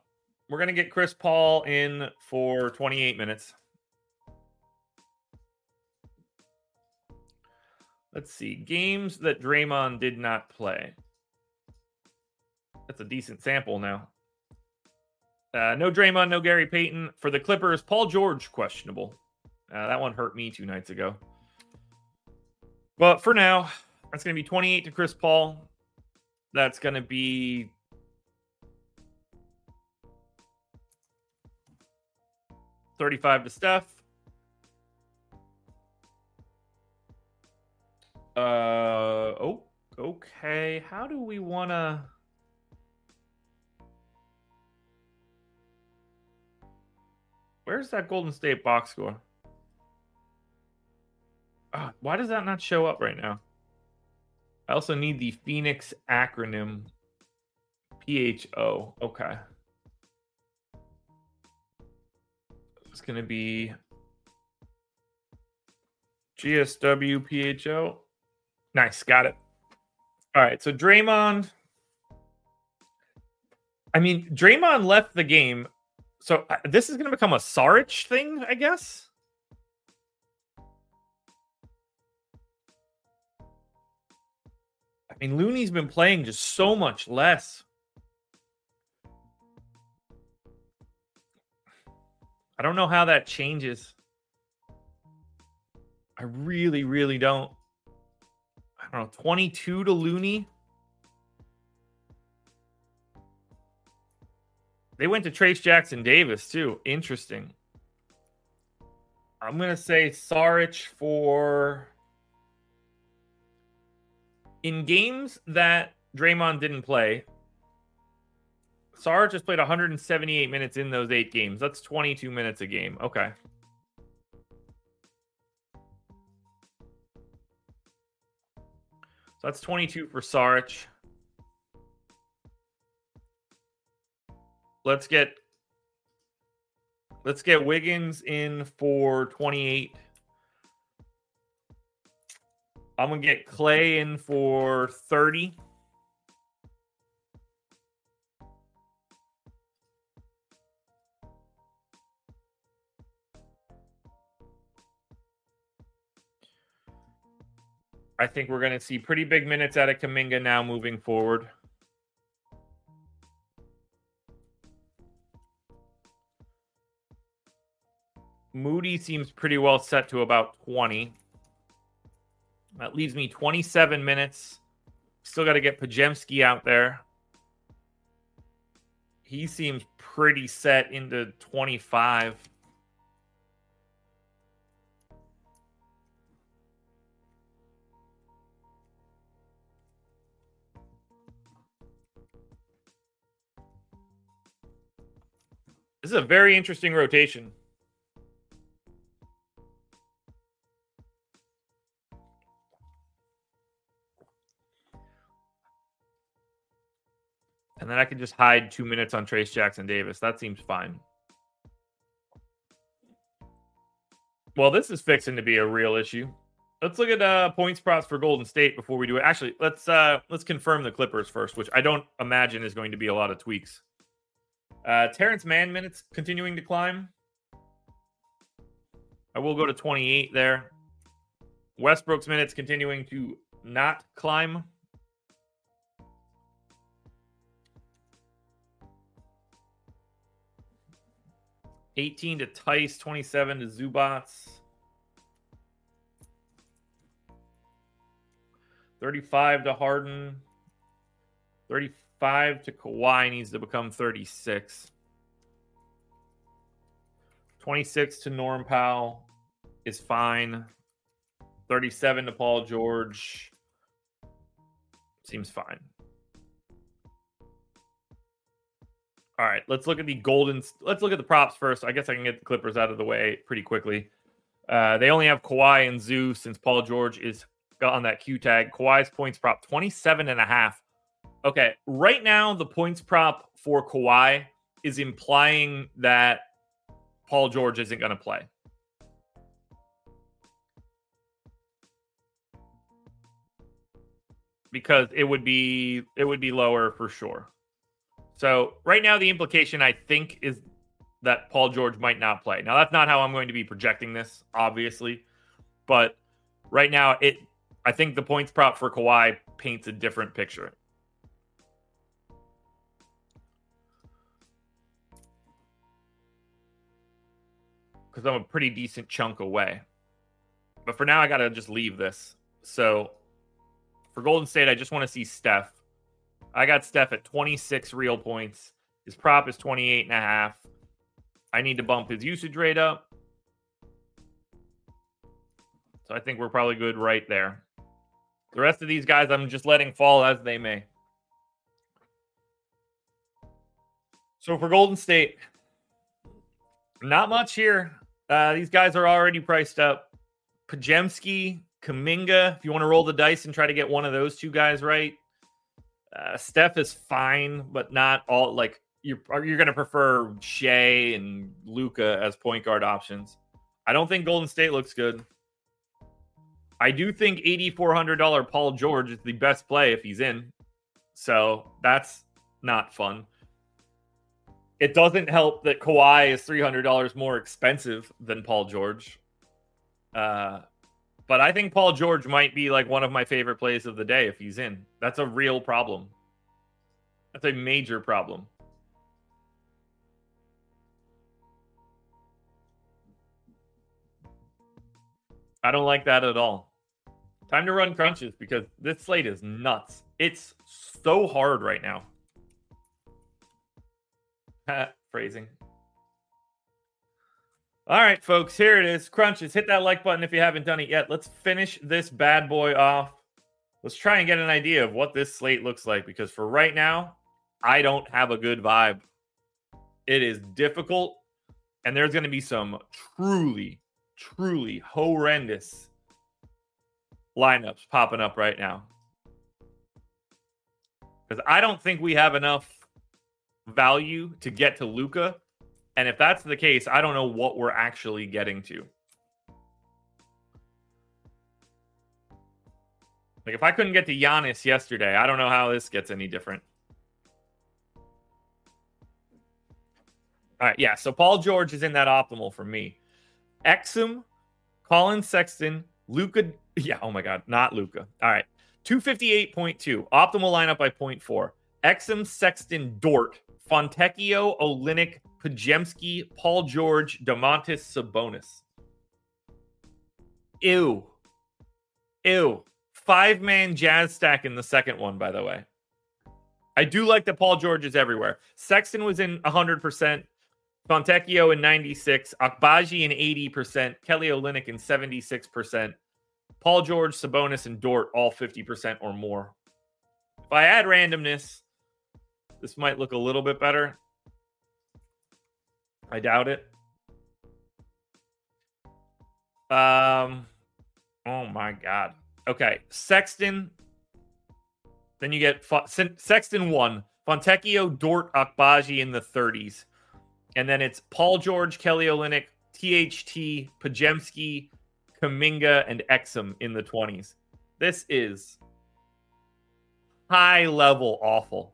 Speaker 1: we're going to get Chris Paul in for 28 minutes. Let's see. Games that Draymond did not play. That's a decent sample now. Uh, no Draymond, no Gary Payton. For the Clippers, Paul George questionable. Uh, that one hurt me two nights ago. But for now, that's going to be 28 to Chris Paul. That's going to be Thirty-five to Steph. How do we want to? Where's that Golden State box score? Uh, why does that not show up right now? I also need the Phoenix acronym PHO. Okay. It's going to be GSW PHO. Nice. Got it. All right. So Draymond. I mean, Draymond left the game. So uh, this is going to become a Saric thing, I guess. I mean, Looney's been playing just so much less. I don't know how that changes. I really, really don't. I don't know. 22 to Looney. They went to Trayce Jackson Davis too. Interesting. I'm gonna say Saric for in games that Draymond didn't play. Saric just played 178 minutes in those eight games. That's 22 minutes a game. Okay. So that's 22 for Saric. Let's get let's get Wiggins in for 28. I'm gonna get Clay in for 30. I think we're going to see pretty big minutes out of Kuminga now moving forward. Moody seems pretty well set to about 20. That leaves me 27 minutes. Still got to get Podziemski out there. He seems pretty set into 25. This is a very interesting rotation. And then I can just hide two minutes on Trayce Jackson Davis. That seems fine. Well, this is fixing to be a real issue. Let's look at uh, points props for Golden State before we do it. Actually, let's uh, let's confirm the Clippers first, which I don't imagine is going to be a lot of tweaks. Uh, Terance Mann minutes continuing to climb. I will go to 28 there. Westbrook's minutes continuing to not climb. Eighteen to Theis, twenty-seven to Zubac, thirty-five to Harden, 30, 35 to Kawhi needs to become 36. 26 to Norm Powell is fine. 37 to Paul George seems fine. All right, let's look at the golden. Let's look at the props first. I guess I can get the Clippers out of the way pretty quickly. Uh, they only have Kawhi and Zoo since Paul George is on that Q tag. Kawhi's points prop 27 and a half Okay, right now the points prop for Kawhi is implying that Paul George isn't going to play. Because it would be it would be lower for sure. So right now, the implication I think is that Paul George might not play. Now that's not how I'm going to be projecting this, obviously, but right now it I think the points prop for Kawhi paints a different picture. Because I'm a pretty decent chunk away. But for now, I got to just leave this. So for Golden State, I just want to see Steph. I got Steph at 26 real points. His prop is 28 and a half. I need to bump his usage rate up. So I think we're probably good right there. The rest of these guys, I'm just letting fall as they may. So for Golden State, not much here. Uh, these guys are already priced up. Podziemski, Kuminga, if you want to roll the dice and try to get one of those two guys right, uh, Steph is fine, but not all like you're you're going to prefer Shai and Luka as point guard options. I don't think Golden State looks good. I do think $8400 Paul George is the best play if he's in. So, that's not fun. It doesn't help that Kawhi is $300 more expensive than Paul George. Uh but I think Paul George might be like one of my favorite plays of the day if he's in. That's a real problem. That's a major problem. I don't like that at all. Time to run crunches because this slate is nuts. It's so hard right now. Phrasing. All right, folks, here it is. Crunches. Hit that like button if you haven't done it yet. Let's finish this bad boy off. Let's try and get an idea of what this slate looks like because for right now, I don't have a good vibe. It is difficult, and there's going to be some truly, truly horrendous lineups popping up right now. Because I don't think we have enough value to get to Luka. and if that's the case, I don't know what we're actually getting to. Like, if I couldn't get to Giannis yesterday, I don't know how this gets any different. All right, yeah. So Paul George is in that optimal for me. Exum, Collin Sexton, Luka. Yeah, oh my God, not Luka. All right, 258.2. Optimal lineup by 0.4. Exum, Sexton, Dort, Fontecchio, Olynyk, Podziemski, Paul George, Domantas Sabonis. Ew. Ew. Five man jazz stack in the second one, by the way. I do like that Paul George is everywhere. Sexton was in 100%, Fontecchio in 96, Agbaji in 80%, Kelly Olynyk in 76%, Paul George, Sabonis, and Dort all 50% or more. If I add randomness, this might look a little bit better. I doubt it. Um, oh my god. Okay, Sexton. Then you get Sexton one, Fontecchio, Dort, Agbaji in the 30s, and then it's Paul George, Kelly Olynyk, THT, Podziemski, Kuminga, and Exum in the 20s. This is high level awful.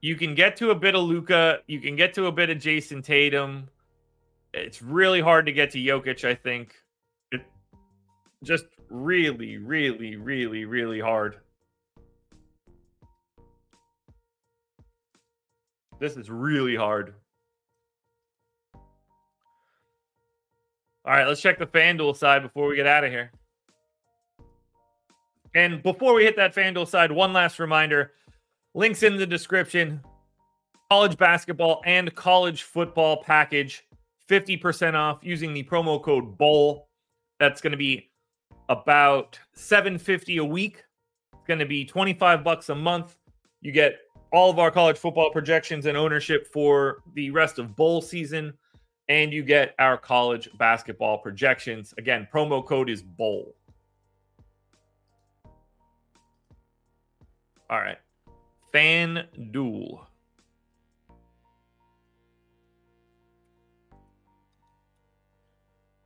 Speaker 1: You can get to a bit of Luka, you can get to a bit of Jayson Tatum. It's really hard to get to Jokic, I think. It just really, really, really, really hard. This is really hard. All right, let's check the FanDuel side before we get out of here. And before we hit that FanDuel side, one last reminder Links in the description. College basketball and college football package, 50% off using the promo code BOWL. That's going to be about 750 a week. It's going to be 25 bucks a month. You get all of our college football projections and ownership for the rest of bowl season, and you get our college basketball projections. Again, promo code is BOWL. All right. FanDuel.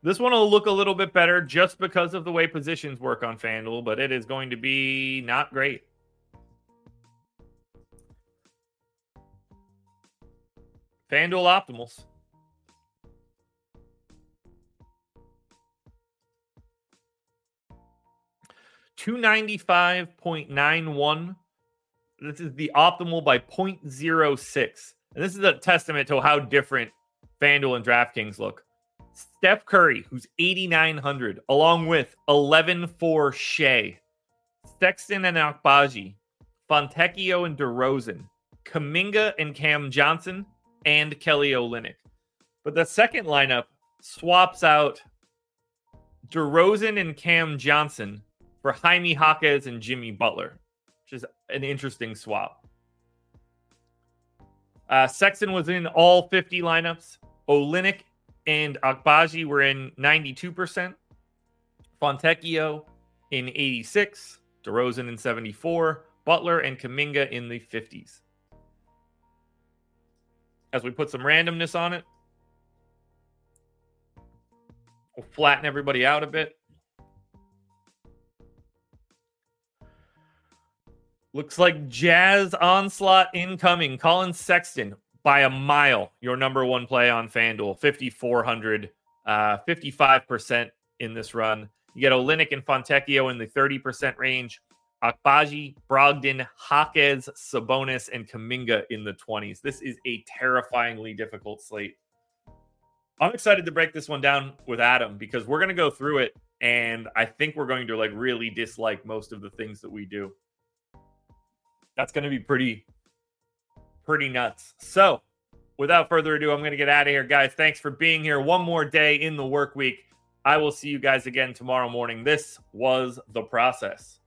Speaker 1: This one will look a little bit better just because of the way positions work on FanDuel, but it is going to be not great. FanDuel Optimals. Two ninety five point nine one. This is the optimal by 0.06. And this is a testament to how different FanDuel and DraftKings look. Steph Curry, who's 8,900, along with 11 for Shai, Sexton and Agbaji, Fontecchio and DeRozan, Kuminga and Cam Johnson, and Kelly Olynyk. But the second lineup swaps out DeRozan and Cam Johnson for Jaime Jaquez and Jimmy Butler, which is an interesting swap. Uh, Sexton was in all 50 lineups. Olynyk and Agbaji were in 92%. Fontecchio in 86. DeRozan in 74. Butler and Kuminga in the 50s. As we put some randomness on it, we'll flatten everybody out a bit. Looks like Jazz onslaught incoming. Collin Sexton by a mile, your number one play on FanDuel, 5,400, uh, 55% in this run. You get Olynyk and Fontecchio in the 30% range. Agbaji, Brogdon, Jaquez, Sabonis, and Kuminga in the 20s. This is a terrifyingly difficult slate. I'm excited to break this one down with Adam because we're going to go through it and I think we're going to like really dislike most of the things that we do. That's going to be pretty pretty nuts. So, without further ado, I'm going to get out of here, guys. Thanks for being here. One more day in the work week. I will see you guys again tomorrow morning. This was the process.